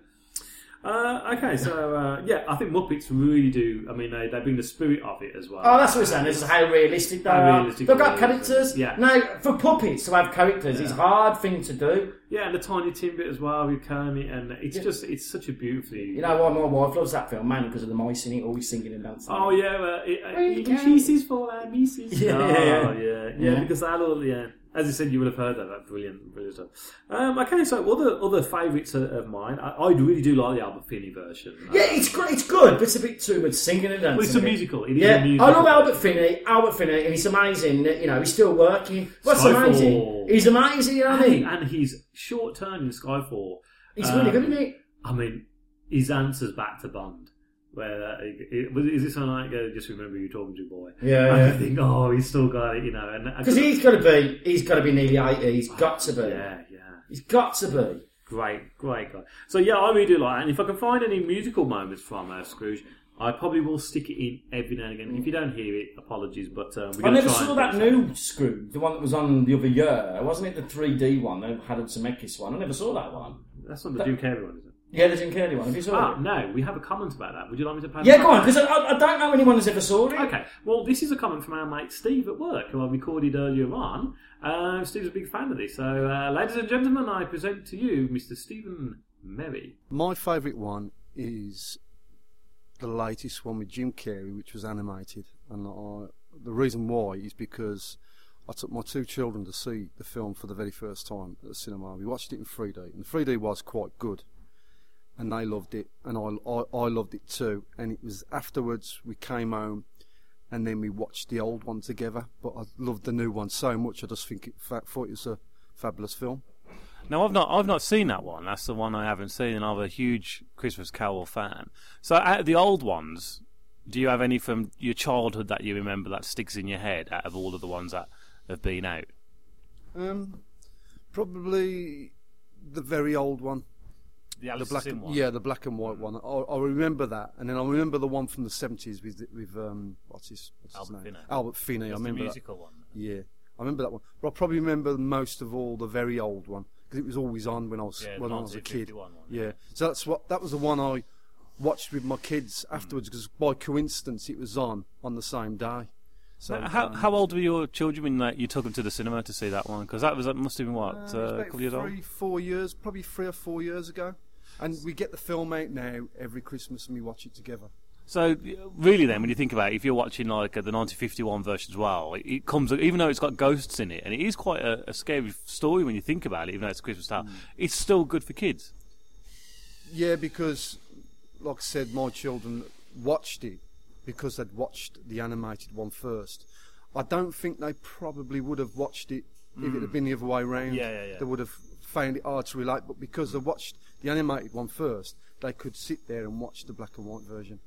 Uh, okay, so uh, yeah, I think Muppets really do. I mean, they, they bring the spirit of it as well. Oh, that's what we're saying. This is how realistic they How are. realistic They've got characters. Yeah. Now, for puppets to have characters is a hard thing to do. Yeah, and the Tiny Tim bit as well with Kermit, and it's just it's such a beautifully. You know why my wife loves that film, man? Because of the mice in it, always singing and dancing. Oh yeah, uh, it, uh, Well, you can. for *laughs* our. Yeah, oh, yeah, yeah. yeah, yeah, Yeah. Because that all, yeah. As you said, you would have heard that. That brilliant, brilliant stuff. Um, okay, so other other favourites of of mine, I, I really do like the Albert Finney version. Yeah, it's great. It's good, but it's a bit too much singing and dancing. Well, it's a musical. It is yeah, a musical. I love Albert Finney. Albert Finney, and it's amazing. that, You know, he's still working. What's Skyfall. amazing? He's amazing. You know what I and, mean? and his short turn in Skyfall. He's really good, um, isn't he? I mean, his answers back to Bond. Where uh, it, was- is this something like uh, just remember you talking to boy? Yeah, And yeah. I think, oh, he's still got it, you know. And Because he's got to be. He's got to be nearly eighty. He's got to be. yeah, yeah. He's got to be. Great, great guy. So yeah, I really do like it. And if I can find any musical moments from uh, Scrooge, I probably will stick it in every now and again. If you don't hear it, apologies, but um, we're I never try saw that new Scrooge, the one that was on the other year. Wasn't it the 3D one? They The Harold Zemeckis one. I never saw that one. That's not the Jim Carrey one, is it? Yeah, the Jim Carrey one. Have you saw Ah, it? no, we have a comment about that. Would you like me to play? Yeah, the go on, comment? because I, I don't know anyone who's ever saw it. Okay, well, this is a comment from our mate Steve at work, who I recorded earlier on. Uh, Steve's a big fan of this. So, uh, ladies and gentlemen, I present to you Mr. Stephen Merry. My favourite one is the latest one with Jim Carrey, which was animated, and I, the reason why is because I took my two children to see the film for the very first time at the cinema. We watched it in 3D, and the 3D was quite good, and they loved it, and I, I, I loved it too. And it was afterwards we came home, and then we watched the old one together. But I loved the new one so much, I just think it fa- thought it was a fabulous film. Now I've not I've not seen that one. That's the one I haven't seen, and I'm a huge Christmas Carol fan. So out of the old ones, do you have any from your childhood that you remember that sticks in your head out of all of the ones that have been out? Um, probably the very old one. The Alice black, and, one? yeah, the black and white one. I, I remember that, and then I remember the one from the seventies with with um, what's his, what's his Albert name? Finney. Albert Finney. I That's the remember musical that. one. Yeah, I remember that one. But I probably remember most of all the very old one because it was always on when I was Yeah, when I was a kid. one, yeah, so that's what that was the one I watched with my kids afterwards because by coincidence it was on on the same day. So Now, how um, how old were your children when uh, you took them to the cinema to see that one? Because that was that must have been what Uh, uh, a couple of years old. three, four years, probably three or four years ago. And we get the film out now every Christmas and we watch it together. So really, then, when you think about it, if you're watching like uh, the 1951 version as well, it, it comes even though it's got ghosts in it, and it is quite a, a scary story when you think about it. Even though it's a Christmas Hmm. Tale, it's still good for kids. Yeah, because, like I said, my children watched it because they'd watched the animated one first. I don't think they probably would have watched it if it had been the other way around. Hmm. Yeah, yeah, yeah. They would have found it hard to relate, but because they watched the animated one first, they could sit there and watch the black and white version,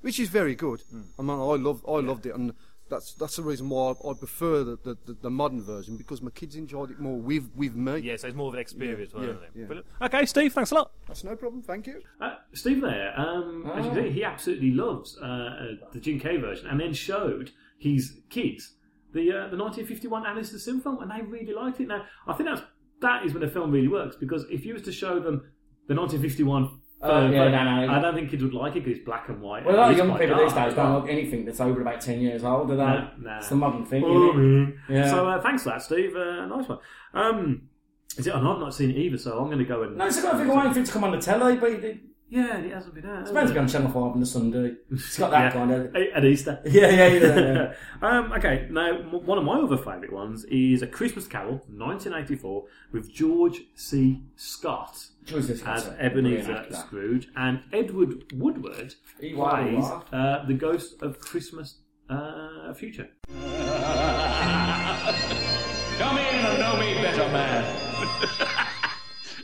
which is very good. Hmm. I mean, I love, I loved it, and that's that's the reason why I, I prefer the, the, the, the modern version because my kids enjoyed it more with with me. Yeah, so it's more of an experience, Yeah, yeah, yeah. Okay, Steve, thanks a lot. That's no problem. Thank you. Uh, Steve there, um, as you Oh. can see, he absolutely loves uh, uh, the Jim Carrey version, and then showed his kids the uh, the 1951 Alastair Sim film, and they really liked it. Now, I think that's that is when the film really works because if you was to show them the 1951. Oh, yeah, no, no. I don't think kids would like it because it's black and white. Well, a lot of young people these days don't like anything that's over about 10 years old, do they? Nah, nah. It's the modern thing, it? Yeah. So uh, thanks for that, Steve. Uh, nice one. Um, is it? I've not seen it either, so I'm going to go and. no, it's a good thing waiting for it to come on the telly, but it, Yeah, it hasn't been out. it's meant to be on Channel 5 on the Sunday. It's got *laughs* that Yeah. kind of... At Easter. *laughs* Yeah, yeah, yeah. yeah. *laughs* um, okay, now m- one of my other favourite ones is A Christmas Carol, 1984, with George C. Scott George C. Scott's as Ebenezer brilliant. Scrooge, and Edward Woodward He plays uh, the ghost of Christmas uh, future. *laughs* Come in and know me better, man.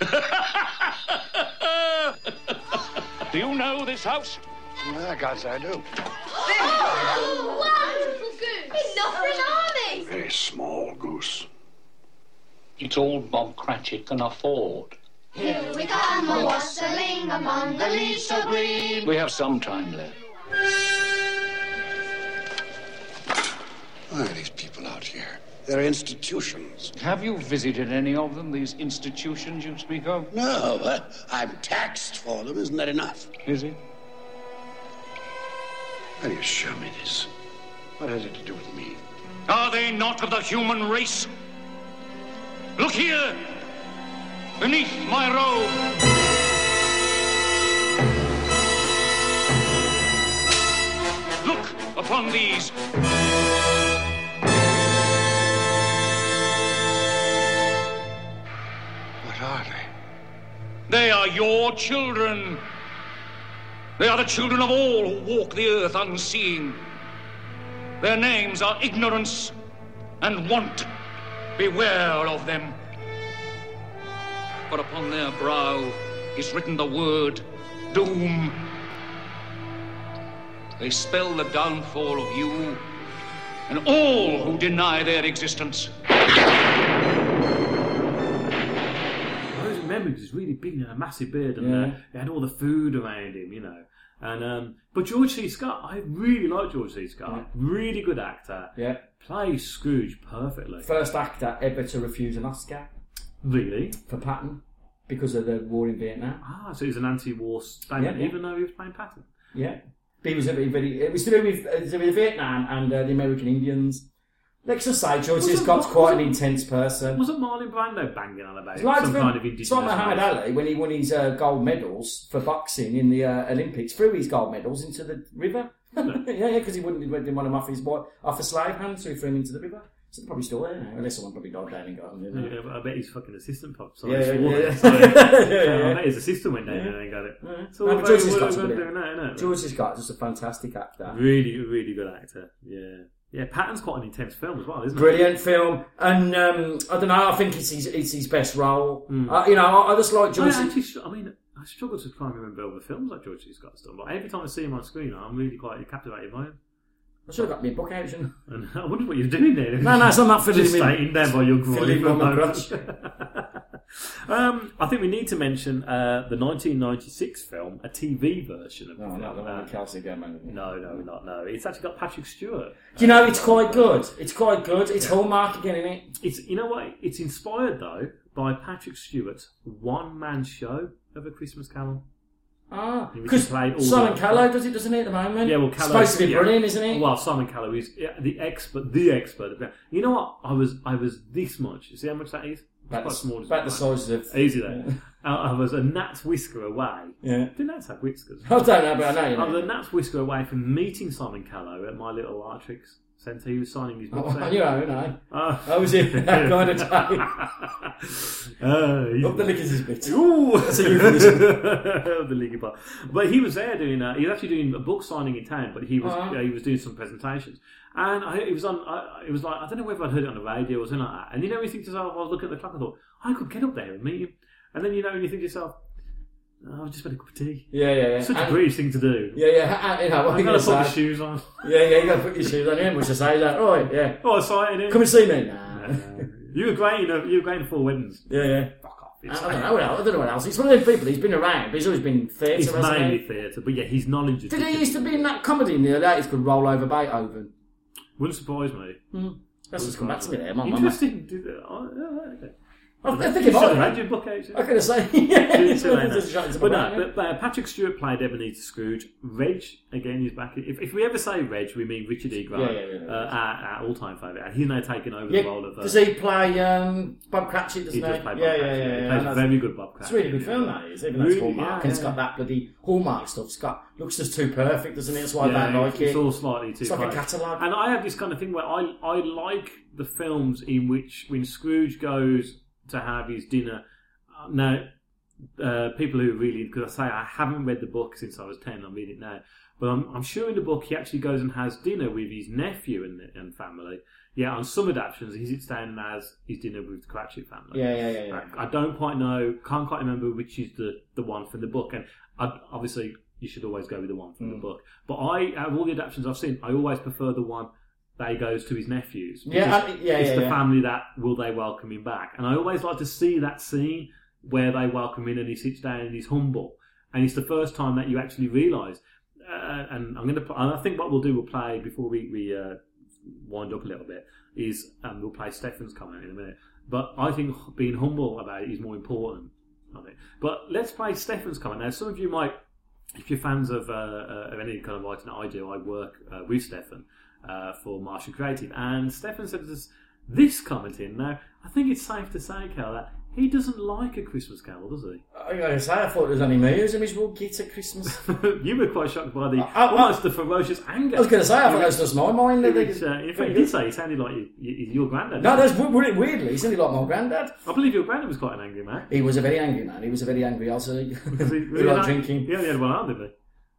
*laughs* Do you know this house? Yeah, gods, I do. Oh, Wonderful goose! Enough for an army! Very small goose. It's all Bob Cratchit can afford. Here we come, a wassailing among the leaves so green. We have some time left. Why are these people out here? They're institutions. Have you visited any of them, these institutions you speak of? No, uh, I'm taxed for them. Isn't that enough? Is it? How do you show me this? What has it to do with me? Are they not of the human race? Look here! Beneath my robe! Look upon these! What are they? They are your children. They are the children of all who walk the earth unseen. Their names are ignorance and want. Beware of them. For upon their brow is written the word doom. They spell the downfall of you and all who deny their existence. I always remember he was really big and had a massive beard, and uh, Yeah. he had all the food around him, you know. And um, but George C. Scott, I really like George C. Scott. Really good actor. Yeah. Plays Scrooge perfectly. First actor ever to refuse an Oscar Really? for Patton because of the war in Vietnam. Ah, so he was an anti-war statement, Yeah, yeah. even though he was playing Patton. Yeah. But he was a very, very, it was to do with, to do with Vietnam and uh, the American Indians. Let's just say George Was it- Scott's was quite it- an intense person. Wasn't Marlon Brando banging on about It's like, some kind of it's indigenous like Muhammad race? Ali when he won his uh, gold medals for boxing in the uh, Olympics, threw his gold medals into the river. yeah, *laughs* yeah, because he wouldn't, he didn't want them off his boy, off a slave hand, so he threw them into the river. So probably still there now, unless someone probably died down and got them. didn't? I bet his fucking assistant popped. So Yeah, yeah, yeah, yeah. So, *laughs* Yeah, yeah, I bet his assistant went down Yeah. there and got it. Yeah. So No, what but George about- C. what about brilliant. doing that, innit? George. Scott is just a fantastic actor. Really, really good actor. Yeah. Yeah, Patton's quite an intense film as well, isn't it? Brilliant film, and um, I don't know. I think it's his, it's his best role. Hmm. Uh, you know, I, I just like I, George. actually, str- I mean, I struggle to try and remember all the films like George C. Scott's done, but every time I see him on screen, I'm really quite captivated by him. I should have got me a book out, shouldn't And I wonder what you're doing there. No, no, it's not that fiddling Just with- staying there by your groin fiddling a my moment. *laughs* um, I think we need to mention uh, the 1996 film, a TV version of the? No, film. not the one Uh, with Kelsey Grammer. no, no, not no. It's actually got Patrick Stewart. Do you know it's quite good? It's quite good. It's Hallmark again, isn't it? It's you know what? It's inspired though by Patrick Stewart's one-man show of A Christmas Carol. Ah, he because Simon Callow does it, doesn't he, at the moment? Yeah, well, Callow, supposed to be yeah. brilliant, isn't it? Well, Simon Callow is the expert, the expert. You know what? I was, I was this much. You see how much that is? About quite the- small. about the size of- easy there. *laughs* I, I was a gnat's whisker away. Yeah. Do gnats have whiskers? *laughs* I don't know, but I know you I was a gnat's whisker away from meeting Simon Callow at my little Artrix centre. He was signing these books. Oh, on your own, eh? Oh. How was it? *laughs* That kind of *laughs* day. Uh, Up the is bit. Ooh, That's a euphemism. *laughs* the leaky part. But he was there doing. Uh, he was actually doing a book signing in town, but he was uh, he was doing some presentations. And I, it was on. I, it was like I don't know whether I'd heard it on the radio or something like that. And you know, you think to yourself, I was looking at the clock, I thought I could get up there and meet him. And then you know, you think to yourself, Oh, I've just had a cup of tea. Yeah, yeah, yeah. Such a And- British thing to do. Yeah, yeah. and, You know, I've you got to gonna put say? shoes on. Yeah, yeah. You got to put your shoes on. You ain't much to say. That right? Yeah. Oh, excited! Come and see me. Nah. You were great. You know, you were great in four weddings. Yeah, yeah. Fuck I, I don't know what else. I don't know what else. He's one of those people. He's been around, but he's always been theatre. He's he? mainly theatre, but yeah, he's knowledge of Did he used to be in that comedy in the early 80s called Roll Over Beethoven? Wouldn't surprise me. Hmm. That's just come back to me there. My. Interesting. Oh, yeah, okay. I I *laughs* think You it might should have have. had your book actually. I could have said, yeah, Too- it's too late worth now. just shutting some But around, no, yeah. but uh, Patrick Stewart played Ebenezer Scrooge. Reg again is back. If, if we ever say Reg, we mean Richard E. Grant, Yeah, yeah, yeah, yeah. Uh, our, our all-time favourite. He's now taken over Yeah, the role of. Uh, does he play um, Bob Cratchit? Doesn't He he? does play Bob yeah, Cratchit, yeah, yeah. yeah, He yeah. plays very good Bob Cratchit. It's a really good film, that is. Even though it's Hallmark, yeah, and it's yeah. got that bloody Hallmark stuff. It's got looks just too perfect, doesn't it? That's why I don't like it. it's it. all slightly too It's like a catalogue. And I have this kind of thing where I I like the films in which when Scrooge goes to have his dinner. Uh, now, uh, people who really because I say I haven't read the book since I was ten. I'm reading it now, but I'm, I'm sure in the book he actually goes and has dinner with his nephew and, and family. Yeah, on some adaptations he sits down and has his dinner with the Cratchit family. Yeah, yeah, yeah, yeah. I, I don't quite know, can't quite remember which is the, the one from the book, and I, obviously you should always go with the one from the Mm. book. But I, out of all the adaptations I've seen, I always prefer the one that he goes to his nephews. Yeah, I- yeah, it's yeah, the yeah. family that will they welcome him back, and I always like to see that scene where they welcome him and he sits down and he's humble, and it's the first time that you actually realise. Uh, and I'm going to. I think what we'll do, we'll play before we we uh, wind up a little bit. Is um, we'll play Stefan's comment in a minute. But I think being humble about it is more important. I think. But let's play Stefan's comment now. Some of you might, if you're fans of, uh, uh, of any kind of writing that I do, I work uh, with Stefan uh, for Martian Creative, and Stefan said this, this comment in. Now, I think it's safe to say, Cal, that he doesn't like a Christmas Carol, does he? I gotta say, I thought it was only me who was a miserable git at Christmas. *laughs* you were quite shocked by the I- I- almost the ferocious anger. I was going to say, I thought that was just my mind. that Which, they- uh, in fact, you did say it sounded like you, you, your granddad. No, that's w- weirdly, he sounded like my granddad. I believe your granddad was quite an angry man. He was a very angry man. He was a very angry Aussie. Was he *laughs* He liked drinking. He only had one arm, didn't he?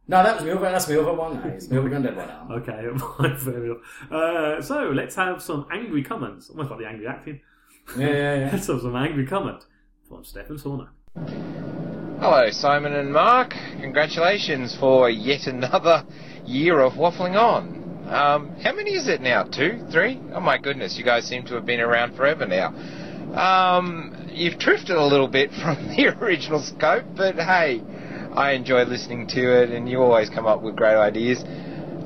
No, that was my other. That's my other one. That is my other granddad one. arm. Okay, fine, fair enough. Uh, so let's have some angry comments. Almost like the angry acting. Yeah, yeah, yeah. *laughs* let's have some angry comment from Stefan Sauna. Hello, Simon and Mark. Congratulations for yet another year of waffling on. Um, how many is it now? Two? Three? Oh my goodness, you guys seem to have been around forever now. Um, you've drifted a little bit *laughs* from the original scope, but hey, I enjoy listening to it and you always come up with great ideas.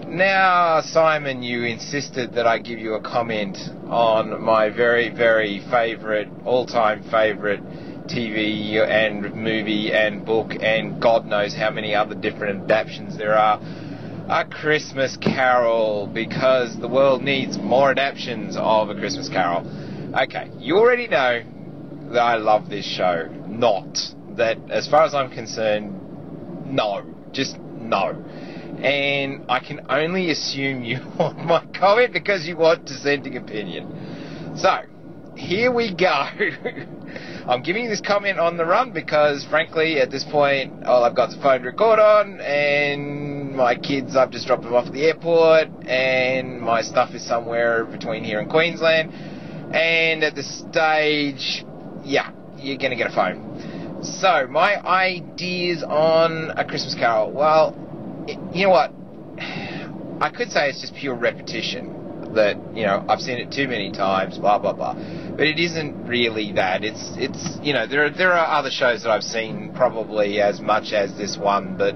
Now, Simon, you insisted that I give you a comment on my very, very favourite, all-time favourite TV and movie and book and God knows how many other different adaptations there are. A Christmas Carol, because the world needs more adaptations of A Christmas Carol. Okay, you already know that I love this show. Not that, as far as I'm concerned, no. Just no. And I can only assume you *laughs* want my comment because you want dissenting opinion. So, here we go. *laughs* I'm giving you this comment on the run because, frankly, at this point, all I've got is a phone to record on, and my kids, I've just dropped them off at the airport, and my stuff is somewhere between here and Queensland. And at this stage, yeah, you're going to get a phone. So, my ideas on A Christmas Carol. Well, it, you know what? *sighs* I could say it's just pure repetition. That you know I've seen it too many times, blah blah blah. But it isn't really that. It's it's you know there are, there are other shows that I've seen probably as much as this one, but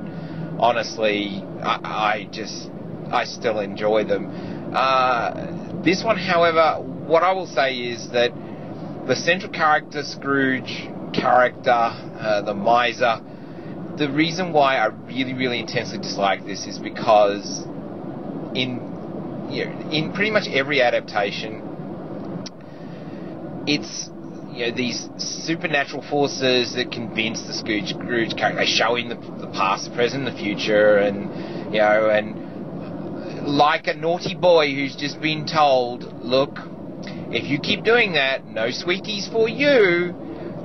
honestly, I, I just I still enjoy them. Uh, this one, however, what I will say is that the central character Scrooge character, uh, the miser, the reason why I really, really intensely dislike this is because in you know, in pretty much every adaptation, it's you know these supernatural forces that convince the Scrooge, Scrooge character. They show him the, the past, the present, the future, and you know, and like a naughty boy who's just been told, look, if you keep doing that, no sweeties for you.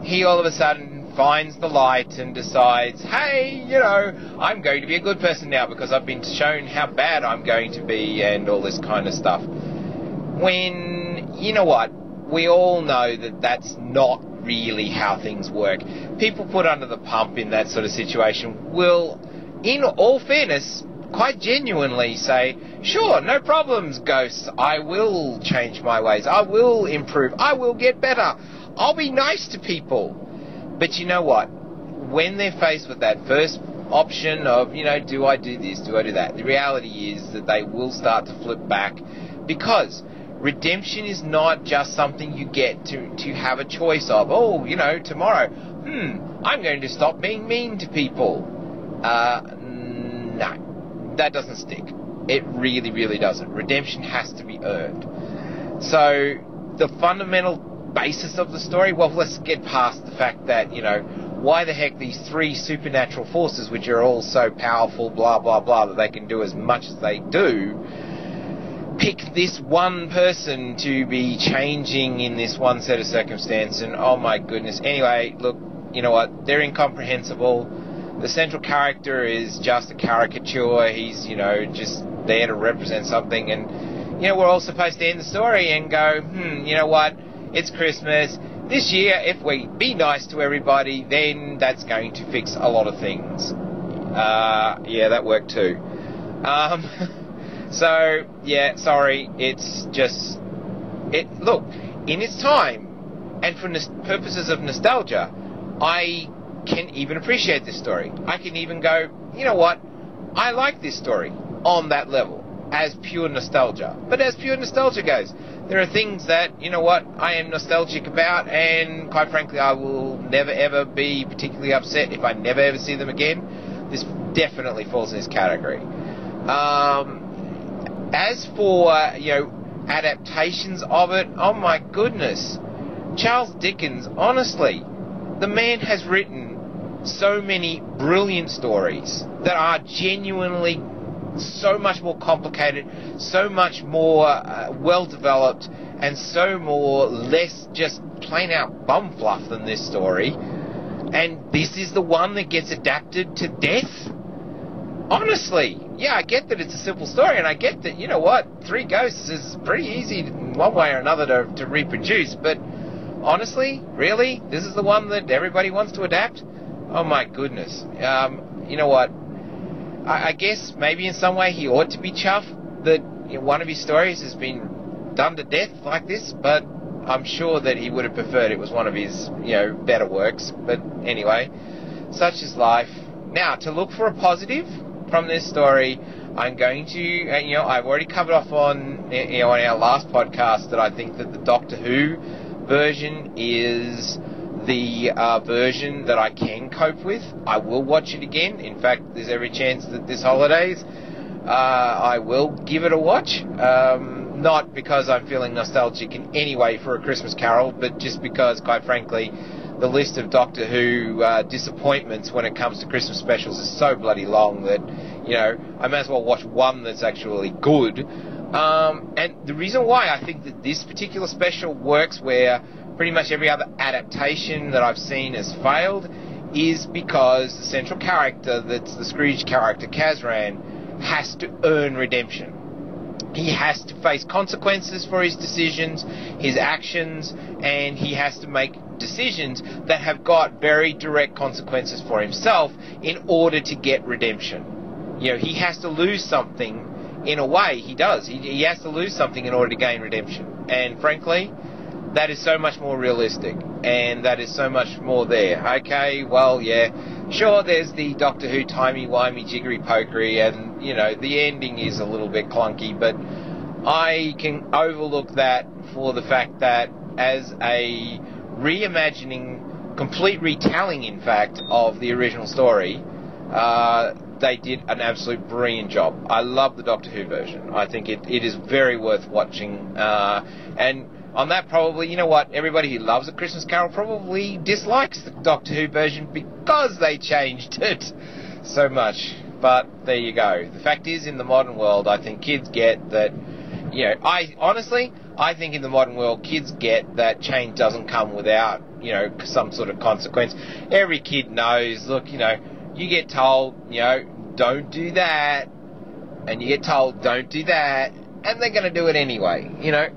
He all of a sudden finds the light and decides, hey, you know, I'm going to be a good person now because I've been shown how bad I'm going to be and all this kind of stuff. When, you know what, we all know that that's not really how things work. People put under the pump in that sort of situation will, in all fairness, quite genuinely say, sure, no problems, ghosts. I will change my ways. I will improve. I will get better. I'll be nice to people. But you know what? When they're faced with that first option of, you know, do I do this, do I do that, the reality is that they will start to flip back because redemption is not just something you get to, to have a choice of. Oh, you know, tomorrow, hmm, I'm going to stop being mean to people. Uh, no, that doesn't stick. It really, really doesn't. Redemption has to be earned. So, the fundamental basis of the story, well, let's get past the fact that, you know, why the heck these three supernatural forces, which are all so powerful, blah, blah, blah, that they can do as much as they do, pick this one person to be changing in this one set of circumstance, and oh my goodness. Anyway, look, you know what? They're incomprehensible. The central character is just a caricature. He's, you know, just there to represent something, and, you know, we're all supposed to end the story and go, hmm, you know what? It's Christmas. This year, if we be nice to everybody, then that's going to fix a lot of things. Uh, yeah, that worked too. Um, *laughs* so, yeah, sorry, it's just, it, look, in its time, and for purposes of nostalgia, I can even appreciate this story. I can even go, you know what, I like this story on that level, as pure nostalgia. But as pure nostalgia goes, there are things that, you know what, I am nostalgic about, and quite frankly, I will never ever be particularly upset if I never ever see them again. This definitely falls in this category. Um, as for, you know, adaptations of it, oh my goodness. Charles Dickens, honestly, the man has written so many brilliant stories that are genuinely so much more complicated, so much more uh, well developed, and so more less just plain out bum fluff than this story. And this is the one that gets adapted to death? Honestly, yeah, I get that it's a simple story, and I get that, you know what, Three Ghosts is pretty easy one way or another to, to reproduce, but honestly, really, this is the one that everybody wants to adapt? Oh my goodness. Um, you know what? I, I guess maybe in some way he ought to be chuffed that you know, one of his stories has been done to death like this, but I'm sure that he would have preferred it was one of his, you know, better works. But anyway, such is life. Now, to look for a positive from this story, I'm going to, uh, you know, I've already covered off on, you know, on our last podcast that I think that the Doctor Who version is the uh, version that I can cope with. I will watch it again. In fact, there's every chance that this holidays uh, I will give it a watch. Um, not because I'm feeling nostalgic in any way for A Christmas Carol, but just because, quite frankly, the list of Doctor Who uh, disappointments when it comes to Christmas specials is so bloody long that, you know, I may as well watch one that's actually good. Um, and the reason why I think that this particular special works where pretty much every other adaptation that I've seen has failed is because the central character, that's the Scrooge character, Kazran, has to earn redemption. He has to face consequences for his decisions, his actions, and he has to make decisions that have got very direct consequences for himself in order to get redemption. You know, he has to lose something in a way, he does. He, he has to lose something in order to gain redemption. And frankly, that is so much more realistic and that is so much more there. Okay, well, yeah, sure, there's the Doctor Who timey-wimey, jiggery-pokery, and, you know, the ending is a little bit clunky, but I can overlook that for the fact that as a reimagining, complete retelling, in fact, of the original story, uh, they did an absolute brilliant job. I love the Doctor Who version. I think it, it is very worth watching. Uh, and on that, probably, you know what, everybody who loves A Christmas Carol probably dislikes the Doctor Who version because they changed *laughs* it so much. But there you go. The fact is, in the modern world, I think kids get that, you know, I honestly, I think in the modern world, kids get that change doesn't come without, you know, some sort of consequence. Every kid knows, look, you know, you get told, you know, don't do that, and you get told, don't do that, and they're going to do it anyway, you know.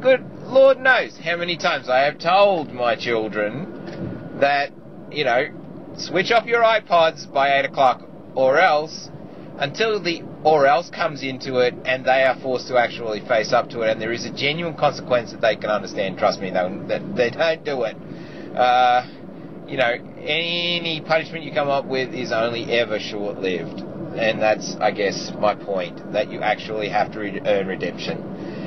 Good, Lord knows how many times I have told my children that, you know, switch off your iPods by 8 o'clock or else until the or else comes into it and they are forced to actually face up to it and there is a genuine consequence that they can understand, trust me, they, they don't do it. Uh, you know, any punishment you come up with is only ever short lived. And that's, I guess, my point, that you actually have to re- earn redemption.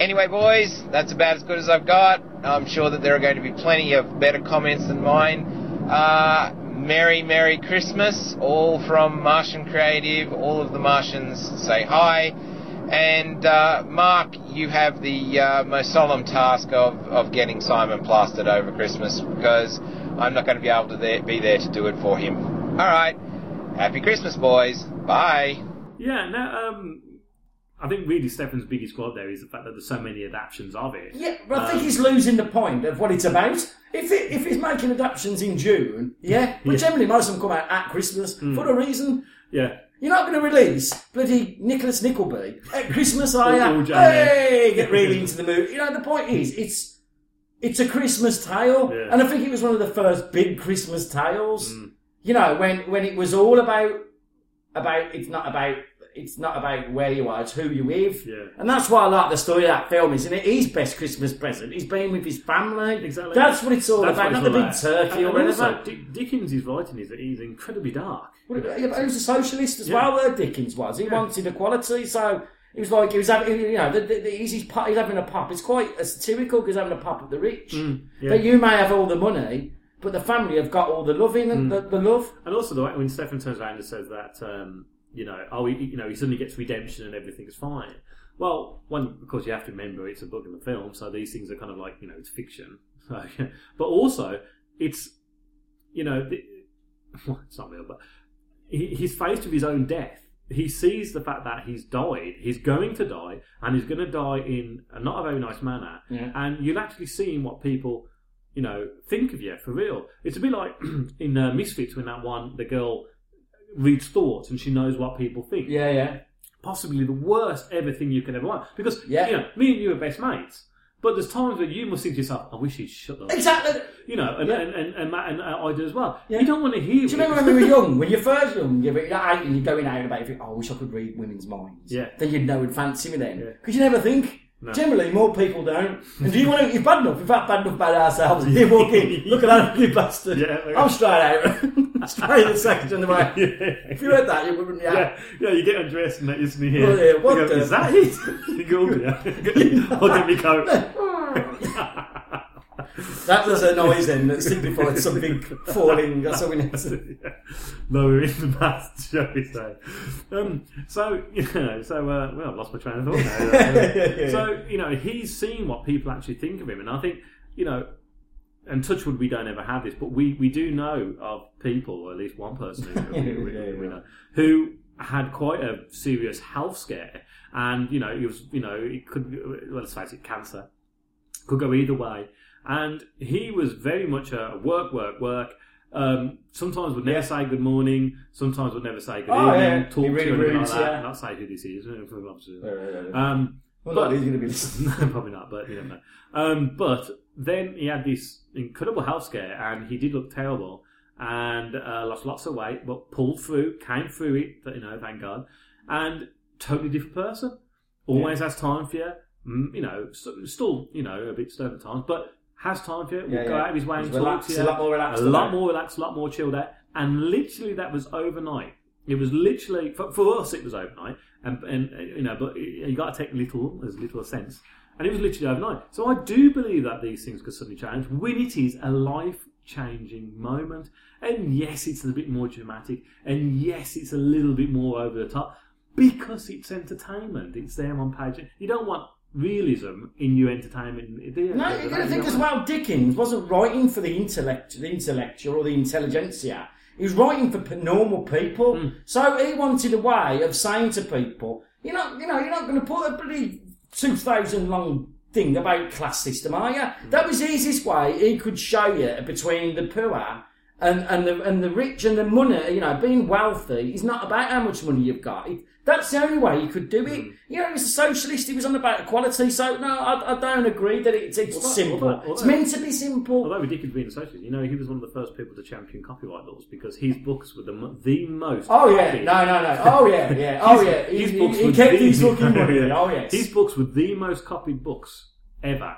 Anyway, boys, that's about as good as I've got. I'm sure that there are going to be plenty of better comments than mine. Uh, Merry, Merry Christmas, all from Martian Creative. All of the Martians say hi. And uh, Mark, you have the uh, most solemn task of, of getting Simon plastered over Christmas because I'm not going to be able to there, be there to do it for him. All right. Happy Christmas, boys. Bye. Yeah, no, um, I think really Stefan's biggest quote there is the fact that there's so many adaptations of it. Yeah, but I think Um, he's losing the point of what it's about. If it, if he's making adaptations in June, yeah, but Yeah. generally most of them come out at Christmas for a reason. Yeah. You're not going to release bloody Nicholas Nickleby at Christmas, are you? Hey, get really *laughs* into the mood. You know, the point is, it's it's a Christmas tale, Yeah. and I think it was one of the first big Christmas tales. Mm. You know, when when it was all about about it's not about it's not about where you are, it's who you're with. Yeah. And that's why I like the story of that film, isn't it? His best Christmas present. He's been with his family. Exactly. That's what it's all That's about, not the big turkey or whatever. Dick- Dickens' writing is that he's incredibly dark. Well, yeah, he was a socialist as Yeah. well. Where Dickens was, he wanted equality. So it was like he was having, you know, the, the, the, he's, he's, he's having a pop. It's quite satirical because having a pop at the rich. Mm, yeah. That you may have all the money, but the family have got all the loving and the, the love. And also, the when Stefan turns around and says that, um, you know, oh, he, you know, he suddenly gets redemption and everything's fine. Well, one, of course, you have to remember it's a book and a film, so these things are kind of like, you know, it's fiction. *laughs* So, but also, it's, you know, the, well, *laughs* it's not real, but he, he's faced with his own death. He sees the fact that he's died, he's going to die, and he's going to die in a not a very nice manner. Yeah. And you'll actually see what people, you know, think of you for real. It's a bit like *clears throat* in uh, Misfits when that one, the girl reads thoughts and she knows what people think. Yeah, yeah. Possibly the worst ever thing you could ever want. Because, Yeah. you know, me and you are best mates. But there's times where you must think to yourself, I wish he'd shut up. Exactly. You know, and, Yeah. and, and, and Matt and I do as well. Yeah. You don't want to hear Do you remember when we were *laughs* young? When you're first young, you're out and you're going out about, you think, oh, I wish I could read women's minds. Yeah. Then you'd know and fancy me then. Yeah. Because you never think. No. Generally, more people don't. *laughs* And do you want to, if bad enough, if that bad enough about ourselves, *laughs* you walk in, look at that ugly bastard. Yeah, okay. I'm straight out. Straight in the second on the way. Yeah. If you heard that, you wouldn't, yeah. Yeah, yeah, you get undressed and that is me here. Oh, yeah, what You go, Is that it? *laughs* you go, yeah. *laughs* I'll get me coat. *laughs* That was a noise then that signified something falling or something. yeah. No, we're in the math, shall we say? Um, so you know, so uh, well, I've lost my train of thought now. Yeah. so you know, he's seen what people actually think of him, and I think you know, and touchwood, we don't ever have this, but we we do know of people, or at least one person who, *laughs* who- yeah, we know, who had quite a serious health scare, and you know, it was you know, it could well, let's face it, cancer could go either way. And he was very much a work, work, work. Um, sometimes would never Yeah. say good morning. Sometimes would never say good Oh, evening. yeah. Talk really to rude, like that. yeah. Not say who this is. *laughs* obviously. Yeah. Um, Well, but not he's going to be *laughs* no, probably not. But you don't know. Um, but then he had this incredible health scare, and he did look terrible, and uh, lost lots of weight, but pulled through, came through it. You know, thank God. And totally different person. Always has time for you. Mm, You know, still you know a bit stern at times, but has time for you. Will Yeah, go yeah. out of his way He's and talk to you. a lot more relaxed A lot more relaxed, a lot more chilled out. And literally, that was overnight. It was literally for, for us. It was overnight, and, and uh, you know, but you got to take little as little sense. And it was literally overnight. So I do believe that these things could suddenly change when it is a life changing moment. And yes, it's a bit more dramatic, and yes, it's a little bit more over the top because it's entertainment. It's there on page. You don't want realism in your entertainment. do you? No, you got to think as well. Dickens wasn't writing for the intellect, the intellectual or the intelligentsia. He was writing for normal people. Hmm. So he wanted a way of saying to people, you know, you know, you're not going to put a bloody two thousand long thing about class system, are you? Hmm. That was the easiest way he could show you between the poor And and the and the rich and the money, you know, being wealthy is not about how much money you've got. That's the only way you could do it. Mm. You know, he was a socialist. He was on about equality. So no, I, I don't agree that it's it's Although- simple. although- it's meant to be simple. Although ridiculous being a socialist, you know, he was one of the first people to champion copyright laws because his books were the the most. Oh, yeah. No, no, no. Oh, yeah, yeah. *laughs* Oh, His- yeah. He- His he- books he were kept the- his *laughs* fucking money. Oh, yes. His books were the most copied books ever.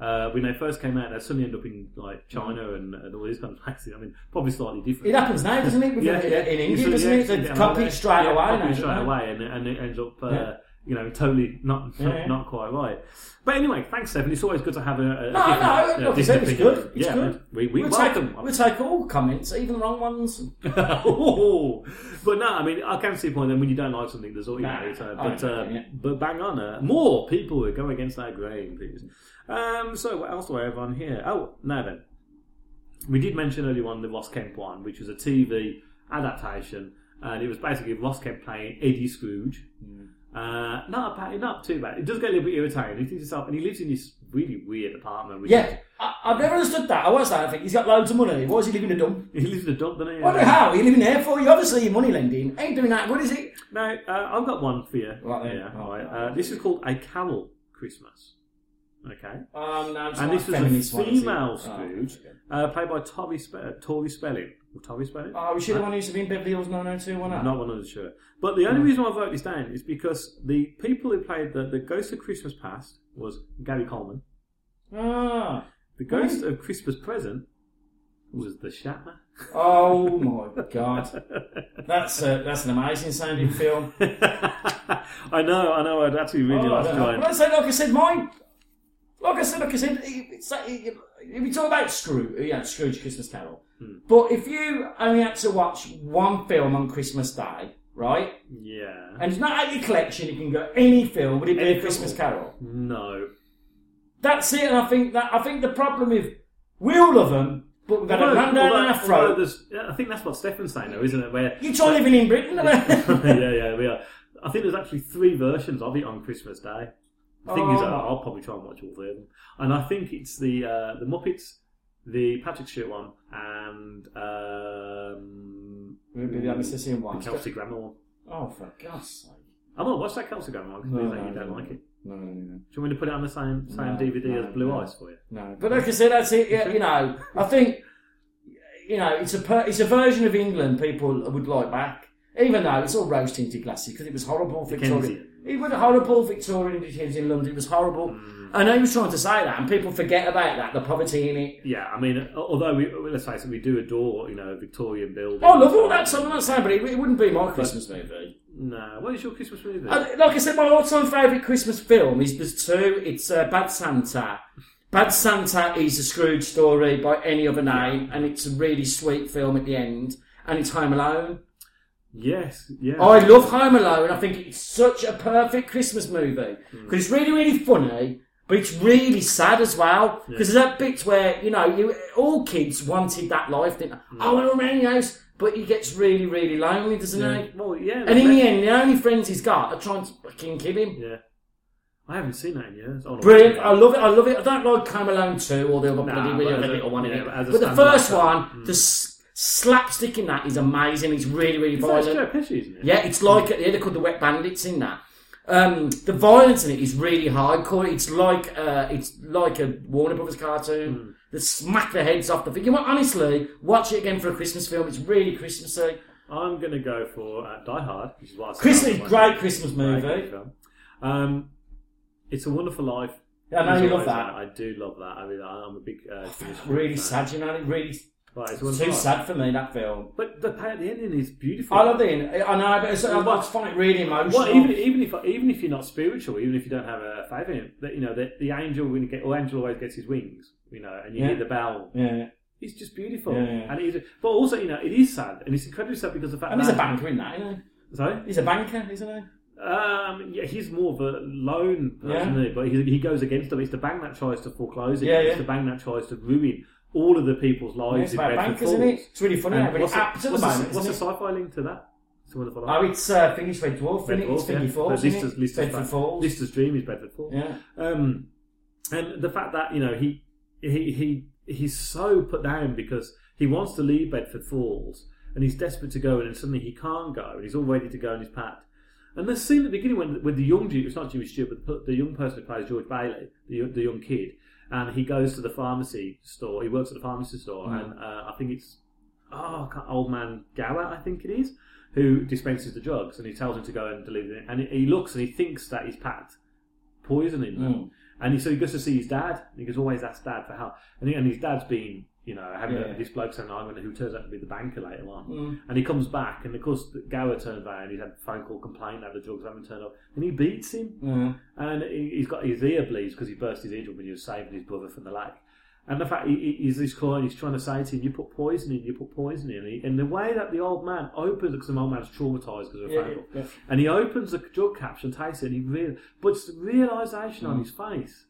Uh, when they first came out, they suddenly end up in like China and, and all these kind of places. I mean, probably slightly different. It happens now, doesn't it? With- in India, doesn't it? you They copy it straight yeah, away copy now, straight away, and, and it ends up, uh, Yeah. you know, totally not Yeah, yeah. not quite right. But anyway, thanks, Stephen. It's always good to have a, a No, different, no, uh, different it's opinion. good. It's yeah, good. We, we we'll welcome. take, we'll take all comments, even the wrong ones. *laughs* Oh, but no, I mean, I can see the point. Then when you don't like something, there's all you know. Uh, but uh, yeah. but bang on, uh, more people would go against that grain, please. Um, so what else do I have on here? Oh, now then, we did mention earlier on the Ross Kemp one, which was a TV adaptation, and it was basically Ross Kemp playing Eddie Scrooge. Uh, not bad, not too bad. It does get a little bit irritating. He thinks himself, and he lives in this really weird apartment. Yeah, I, I've never understood that. I was that. I think he's got loads of money. Why is he living in a dump? *laughs* He lives in a dump, doesn't he? Hell? Are you living there for? You obviously your money lending. Ain't doing that good, is it? No, uh, I've got one for you. Right. Yeah, Oh, all right. Uh, this is called A Carol Christmas. Okay. Um, no, and not this was a one, female Oh, Scrooge, uh, played by Toby Spe- uh, Tori Spelling. Or Tori Spelling? Oh, we should have one who used to be in Beverly Hills 902 one. I'm not 100 sure. But the only reason I wrote this down is because the people who played the, the Ghost of Christmas Past was Gary Coleman. Ah. The Ghost of Christmas Present was the Shatner. Oh *laughs* my god, that's a, that's an amazing sounding film. *laughs* I know, I know. I'd actually really Oh, like to and. I say, like I said, mine. Like I said, like I said, it's like, if we talk about Scrooge, yeah, Scrooge Christmas Carol. Hmm. But if you only had to watch one film on Christmas Day, right? Yeah. And it's not out of your collection, you can go any film, would it be Any a Christmas film? Carol? No. That's it, and I think that I think the problem with we all love them, but we've got a run down our throat. I think that's what Stefan's saying, though, isn't it? Where You try living in Britain, *laughs* *laughs* yeah, yeah, we are. I think there's actually three versions of it on Christmas Day. The thing is, Oh. I'll, I'll probably try and watch all three of them, and I think it's the uh, the Muppets, the Patrick Stewart one, and um, Would it be the one? the Kelsey Grammer one. Oh, for God's sake! I might watch that Kelsey Grammer one because No, you, no, you don't no, like it. No, no, no. Do you want me to put it on the same same No, DVD no, as Blue no. Eyes for you? No, but like I said, that's it. Yeah, you know, I think you know it's a per, it's a version of England people would like back, even though it's all rose tinted glasses because it was horrible Victorian. It was horrible Victorian Dickens in London. It was horrible. I know he was trying to say that, and people forget about that. The poverty in it. Yeah, I mean, although we let's face it, we do adore you know Victorian buildings. I love all that stuff. I'm not saying, but it, it wouldn't be my Christmas movie. No, what is your Christmas movie? Uh, like I said, my all-time favourite Christmas film is there's two. It's uh, Bad Santa. Bad Santa is a Scrooge story by any other name, and it's a really sweet film at the end. And it's Home Alone. Yes, yeah. I love Home Alone. I think it's such a perfect Christmas movie Hmm. because it's really, really funny, but it's really sad as well. Because there's that bit where you know, you all kids wanted that life. Didn't they? Hmm. I want to run house, but he gets really, really lonely, doesn't he? Well, yeah. And in the end, the only friends he's got are trying to fucking kill him. Yeah. I haven't seen that in years. Oh, no. Brilliant! I love it. I love it. I don't like Home Alone two or the other Nah, bloody but little one in yeah, it. but as a But the standalone first film, one, mm. the s- slapstick in that is amazing. It's really, really It's violent. like Pesci, isn't it? Yeah, it's like yeah, they called the Wet Bandits in that. Um, the violence in it is really hardcore. It's like uh, it's like a Warner Brothers cartoon. Hmm. They smack their heads off the thing. You know, what, honestly, watch it again for a Christmas film. It's really Christmassy. I'm going to go for uh, Die Hard, which is what I said Christmas, great. Christmas movie. film. Um, it's a Wonderful Life. Yeah, I know you love that. I do love that. I mean, I'm a big. Uh, Stewart Really fan. sad, you know. It really Right, it's it's too Life. sad for me that film. But the, the ending is beautiful. I love the ending. I know, but it's, I just find it really emotional. Well, even even if even if you're not spiritual, even if you don't have a faith in it, that you know the, the angel when get, or angel always gets his wings, you know, and you Yeah. hear the bell. Yeah. It's just beautiful, Yeah, yeah. and it is, but also you know it is sad, and it's incredibly sad because of the fact And that he's a banker in that, isn't he? Sorry, He's a banker, isn't he? um, yeah, he's more of a lone person, Yeah. but he, he goes against them. It's the bank that tries to foreclose it. Yeah, It's yeah. the bank that tries to ruin all of the people's Yeah, lives it's in about Bedford bankers, Falls. isn't it? It's really funny, And how really what's the- at the moment, What's the sci-fi link to that? It's a wonderful Oh, it's uh, Finnish Red Dwarf, isn't it? It's yeah. Finny Falls, Lister's? Lister's, Bedford Falls. Lister's dream is Bedford Falls. Yeah. Um, and the fact that you know he he he he's so put down because He wants to leave Bedford Falls, and he's desperate to go, and then suddenly he can't go, and he's all ready to go, and he's packed. And the scene at the beginning when with the young Jew, it's not Jimmy Stewart, but the young person who plays George Bailey, the, young- the young kid, and he goes to the pharmacy store. He works at the pharmacy store, Mm. and uh, I think it's oh, old man Gower, I think it is, who dispenses the drugs, and he tells him to go and deliver it. And he, he looks and he thinks that he's packed poison in them. Mm. And he, so he goes to see his dad. And he goes, always ask dad for help. And, he, and his dad's been, you know, having a- Yeah. this bloke saying, I'm gonna, who turns out to be the banker later on. Mm. And he comes back, and of course, Gower turns around. He's had a phone call complaining that the drugs haven't turned up, and he beats him. Mm. And he- he's got his ear bleeds because he burst his eardrum when he was saving his brother from the lake. And the fact he, he- he's this client, he's trying to say to him, "You put poison in, you put poison in." And, he, and the way that the old man opens, because the old man's traumatized because of a Yeah, phone call, yeah, and he opens the drug capsule and takes it, and he real, but it's the realization on Mm. his face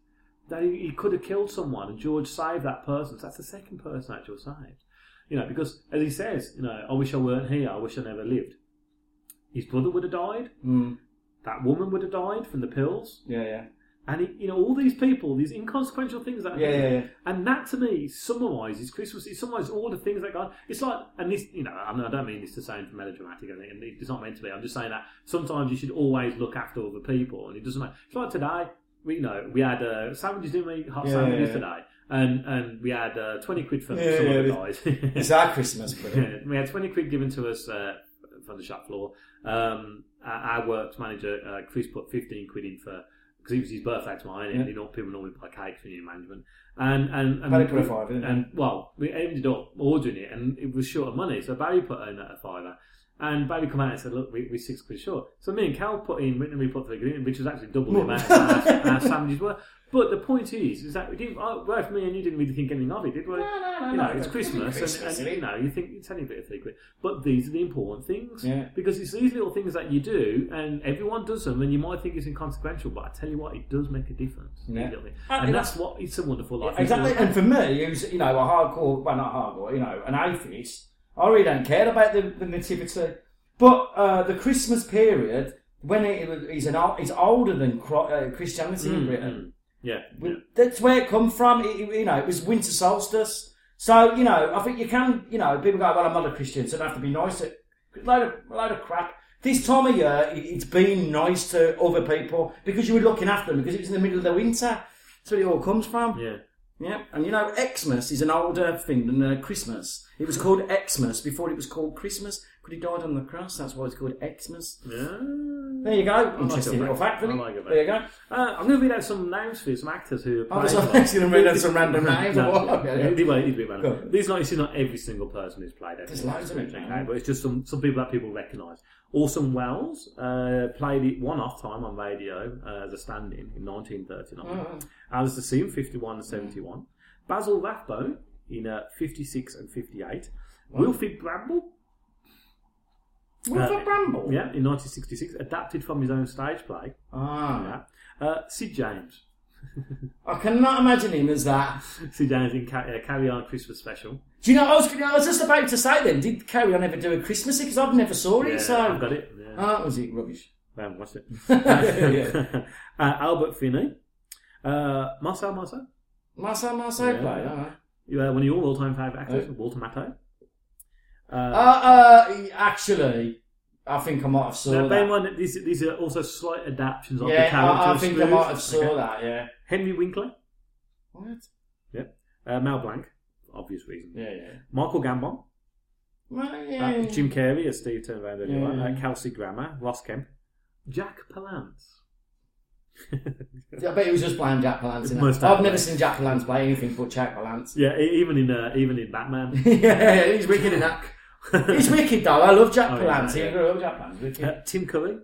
that he, he could have killed someone, and George saved that person. So that's the second person that George saved. You know, because as he says, you know, I wish I weren't here. I wish I never lived. His brother would have died. Mm. That woman would have died from the pills. Yeah, yeah. And he, you know all these people, these inconsequential things that Yeah, yeah, yeah. and that to me summarises Christmas. It summarises all the things that God. It's like, and this, you know, I, mean, I don't mean this to sound melodramatic, and and it's not meant to be. I'm just saying that sometimes you should always look after other people, and it doesn't matter. It's like today. We you know we had uh, sandwiches, didn't we? Hot Yeah, sandwiches yeah. today, and and we had uh, twenty quid from Yeah, some other it's- guys. it's our Christmas, *laughs* but- we had twenty quid given to us uh, from the shop floor. Um, our, our works manager uh, Chris put fifteen quid in for because it was his birthday tomorrow, and Yeah. you know people normally buy cakes when you're in management, and and and, Barry put a fiver, didn't and well, we ended up ordering it, and it was short of money, so Barry put in a fiver. And Barry come out and said, "Look, we, we're six quid short." So me and Cal put in, and we put the in, which was actually double the amount *laughs* our, our sandwiches were. But the point is, is that we didn't. Oh, well, for me and you didn't really think anything of it, did we? no, no, you know, no, it's it's Christmas, Christmas, and, and you know, you think it's any bit of three quid. But these are the important things, Yeah. because it's these little things that you do, and everyone does them, and you might think it's inconsequential, but I tell you what, it does make a difference. Yeah. little things. Uh, and that's what it's a wonderful life. Yeah, exactly. And for me, who's you know a hardcore, well not hardcore, you know, an atheist, I really don't care about the, the nativity. But uh, the Christmas period, when it, an he's older than uh, Christianity in Mm, Britain. Yeah, Well, That's where it come from. It, you know, it was winter solstice. So you know, I think you can. You know, people go, "Well, I'm not a Christian, so I don't have to be nice." To, load of load of crap. This time of year, it, it's been nice to other people because you were looking after them because it was in the middle of the winter. That's where it all comes from. Yeah. Yeah, and you know, Xmas is an older thing than uh, Christmas. It was called Xmas before it was called Christmas, but he died on the cross. That's why it's called Xmas. Yeah. There you go. Interesting little fact, really. like there you go. Uh, I'm going to read out some names for you, some actors who. I was played- like, you're gonna *laughs* read out some random names No, what? no, Okay, yeah. Anyway, it's a bit random. These not, it's not every single person who's played There's loads of it, okay, but it's just some, some people that people recognise. Orson Welles uh, played it one off time on radio uh, as a stand-in in 1939. Oh. Alastair Sim, 51 and 71. Basil Rathbone in uh, 56 and 58. Wilfrid Brambell Wilfrid uh, Brambell? Yeah, in 1966, adapted from his own stage play. Ah. Yeah. Uh, Sid James. I cannot imagine him as that. Sid James in Ca- uh, Carry On Christmas Special. Do you know? I was, I was just about to say then. Did Carry On ever do a Christmassy? Because I've never saw it. Yeah, so I've got it. Yeah. Ah, was it rubbish? I haven't watched it. Yeah. *laughs* *laughs* uh, Albert Finney. Uh, Marcel Marceau. Marcel Marceau Yeah. played. alright. You, uh, one of your all-time favourite actors, Oh. Walter Matthau. Uh, Uh, uh, actually, I think I might have saw now, bear in that. mind that these, these are also slight adaptations of the Yeah, character. I, I of think I Scrooge. might have saw Okay. that. Yeah. Henry Winkler. What? Yep. Uh, Mel Blanc, for obvious reason. Yeah, yeah. Michael Gambon. Well, yeah. Uh, Jim Carrey, as Steve turned around earlier. Yeah, yeah. Uh, Kelsey Grammer, Ross Kemp, Jack Palance. I bet he was just playing Jack Palance. *laughs* In that. Most I've definitely. never seen Jack Palance play anything but Jack Palance. Yeah, e- even in uh, even in Batman. *laughs* yeah, he's wicked in that. *laughs* He's wicked though. I love Jack Oh, Palance. yeah. I love Jack Palance. Wicked. Uh, Tim Curry.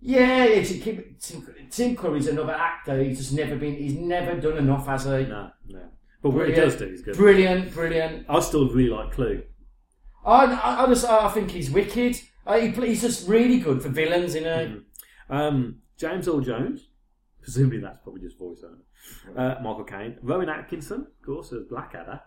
Yeah, yeah, Tim, Tim, Tim Curry's another actor. He's just never been. He's never done enough, has he? No, no. But what he does do is good. Brilliant, brilliant. I still really like Clue. I, I, I just, I think he's wicked. Uh, he, he's just really good for villains, you know. Um, James Earl Jones. Presumably that's probably just voice voiceover. Uh, Michael Caine. Rowan Atkinson, of course, as Blackadder.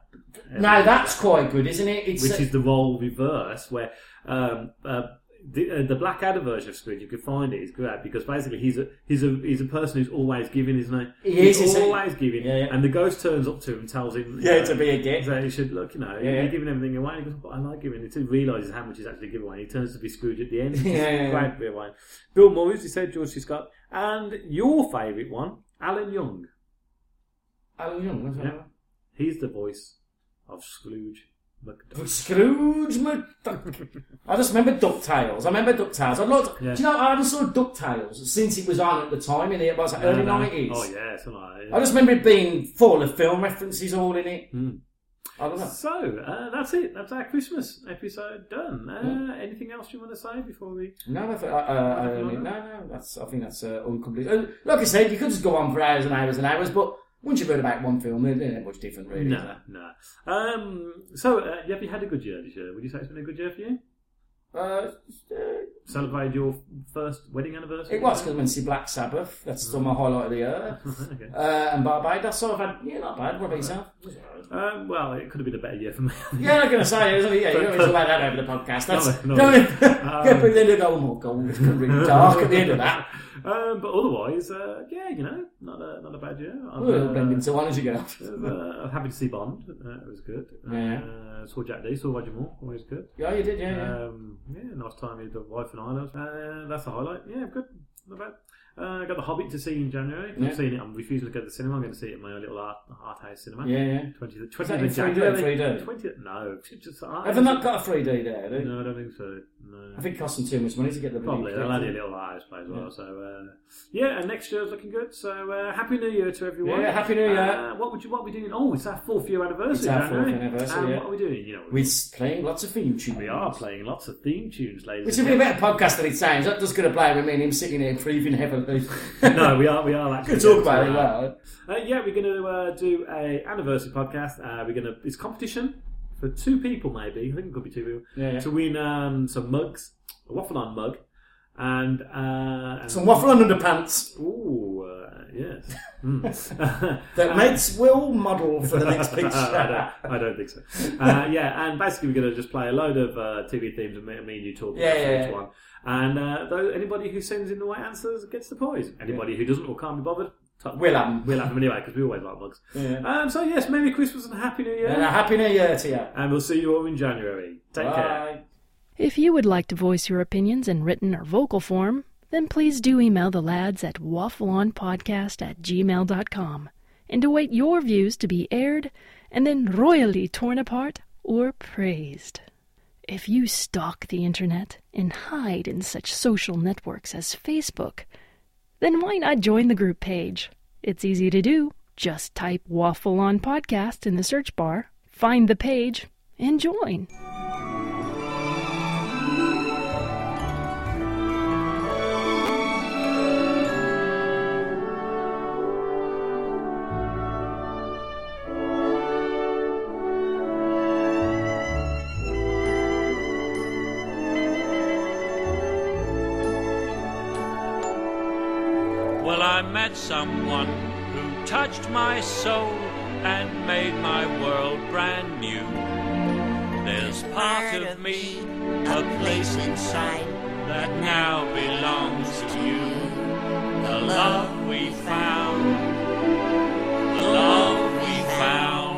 Now that's quite good, isn't it? It's Which uh, is the role reverse, where um, uh, the, uh, the Blackadder version of Scrooge, you can find. It's great because basically he's a he's a he's a person who's always giving, isn't he? He is, He's always giving, Yeah, yeah. and the ghost turns up to him and tells him, Yeah, know, to be a git. So he should look, you know, Yeah, you're giving everything away. And he goes, but I like giving it. He realizes how much he's actually giving away. He turns to be Scrooge at the end. *laughs* Yeah, yeah, yeah. great bit of wine. Bill Moyes, he said, George C. Scott, and your favourite one, Alan Young. Alan Young, that's Yeah. He's the voice of Scrooge McDuck. *laughs* Scrooge McDuck. I just remember DuckTales. I remember DuckTales. I'd like Yeah. Do you know, I haven't saw DuckTales since it was on at the time in the was it early no. 90s. Oh yeah, something like that. yeah. I just remember it being full of film references all in it. I don't know. So uh, that's it. That's our Christmas episode done. Uh, Hmm. Anything else you want to say before we? No, I uh, uh, I mean, no, no. That's I think that's uh, incomplete. Uh, like I said, you could just go on for hours and hours and hours, but once you've heard about one film, it ain't much different, really. No, no. Um, so, uh, have you had a good year this year? Would you say it's been a good year for you? Uh, Celebrated your first wedding anniversary? It was because I went to see Black Sabbath. That's still my highlight of the year. *laughs* okay. uh, and Barbados, so I've had, yeah, not bad. What about yourself? Um, well, it could have been a better year for me. *laughs* Yeah, I'm not going to say, it? Yeah, you *laughs* don't need that over the podcast. That's, No, no. don't Um, in to go, oh my god, it's going to really dark at the end of that. Um, but otherwise, uh, yeah, you know, not a not a bad year. I'm, We'll blend into one as you go. uh, I'm happy to see Bond. Uh, it was good. Yeah. Uh, saw Jack Dee. Saw Roger Moore. Always good. Yeah, you did, yeah, yeah. Um, yeah, nice time with the wife and I. Uh, that's the highlight. Yeah, good. Not bad. Uh, I got The Hobbit to see in January. Yeah. I'm seeing it. I'm refusing to go to the cinema. I'm going to see it in my little art, art house cinema. Yeah, yeah. 20th, 20th of in 3D or January. 3D? 20th, no. Just, I, Have they not got a 3D there, do they? No, I don't think so. No. I think it costs them too much money to get the Probably. They'll add a little eyes play as well. Yeah. So, uh, yeah, and next year's looking good. So, uh, Happy New Year to everyone. Yeah, Happy New Year. Uh, what would you what are we doing? Oh, it's our fourth year anniversary. It's our fourth anniversary, And yeah. what are we doing? You know, We're playing lots of theme tunes. we are playing lots of theme tunes, ladies. Which would be a better podcast than it sounds. Not just going to play with me and him sitting here breathing heavily. *laughs* no, we are. We are actually Good talk going about it, uh, well. Uh, yeah, we're going to uh, do a anniversary podcast. Uh, we're going to it's competition for two people, maybe. I think it could be two people Yeah, yeah. to win um, some mugs, a waffle on mug, and, uh, and Some waffle on underpants Ooh, uh, yes. *laughs* Mm. *laughs* that mates will model for the next picture. I, don't, I don't think so. Uh, yeah, and basically we're going to just play a load of uh, TV themes and me, and you talk Yeah, about yeah, each yeah. one. And uh, though anybody who sends in the right answers gets the prize. Anybody who doesn't or can't be bothered, t- We'll have 'em. We'll have them anyway because we always like mugs. Yeah. Um, so yes, Merry Christmas and Happy New Year. And a happy new year to you. And we'll see you all in January. Take care. If you would like to voice your opinions in written or vocal form, then please do email the lads at waffleonpodcast at gmail.com and await your views to be aired and then royally torn apart or praised. If you stalk the internet and hide in such social networks as Facebook, then why not join the group page? It's easy to do. Just type Waffle On Podcast in the search bar, find the page, and join. Someone who touched my soul and made my world brand new. There's part of me, a place inside, that now belongs to you. The love we found, the love we found,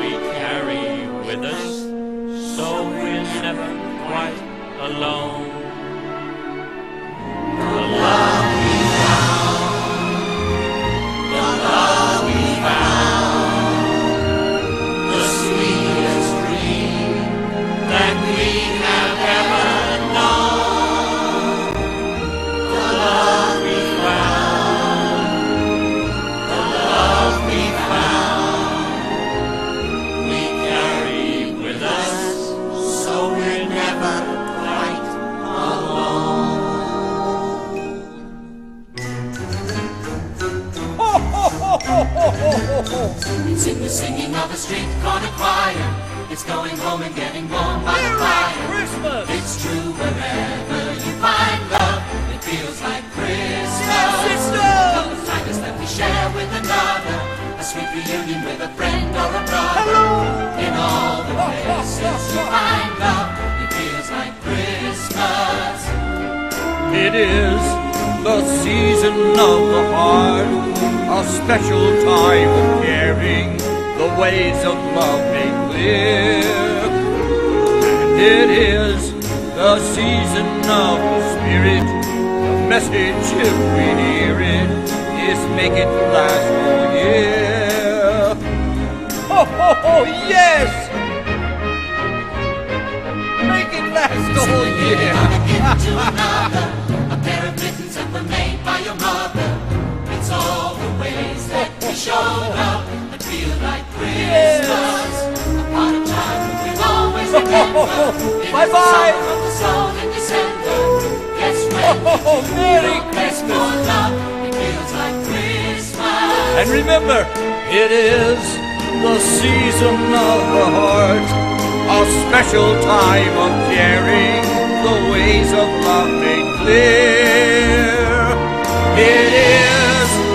we carry with us, so we're never quite alone. It's in the singing of a street corner choir. It's going home and getting warm by the fire. Christmas! It's true wherever you find love. It feels like Christmas. Love is kindness that we share with another. A sweet reunion with a friend or a brother. Hello. In all the places you find love, it feels like Christmas. It is the season of the heart, a special time of caring, the ways of love made clear. And it is the season of the spirit, the message, if we hear it, is make it last all year. Oh, oh, oh yes! Make it last all year. A pair of mittens that were made by your mother. It's all the ways that we showed up that feel like Christmas. A part of childhood we've always *laughs* remembered. Bye bye. *laughs* Oh, the soul in December. Yes, when Oh, Merry you press for love, it feels like Christmas. And remember, it is the season of the heart, a special time of caring, the ways of love made clear. It is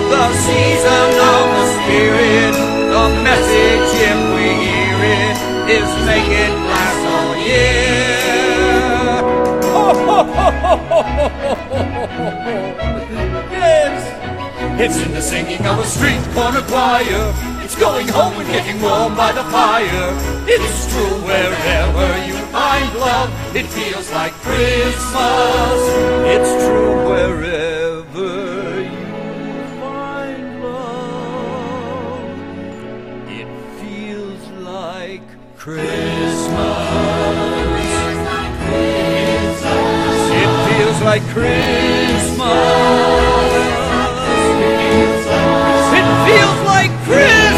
the season of the spirit, the message, if we hear it, is make it last all year. *laughs* Yes. It's in the singing of a street corner choir. It's going home and getting warm by the fire. It's true wherever you find love. It feels like Christmas. It's true wherever like Christmas. It feels like Christmas.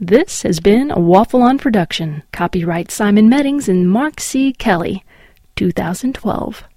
This has been a Waffle On production. Copyright Simon Meddings and Mark C. Kelly, 2012.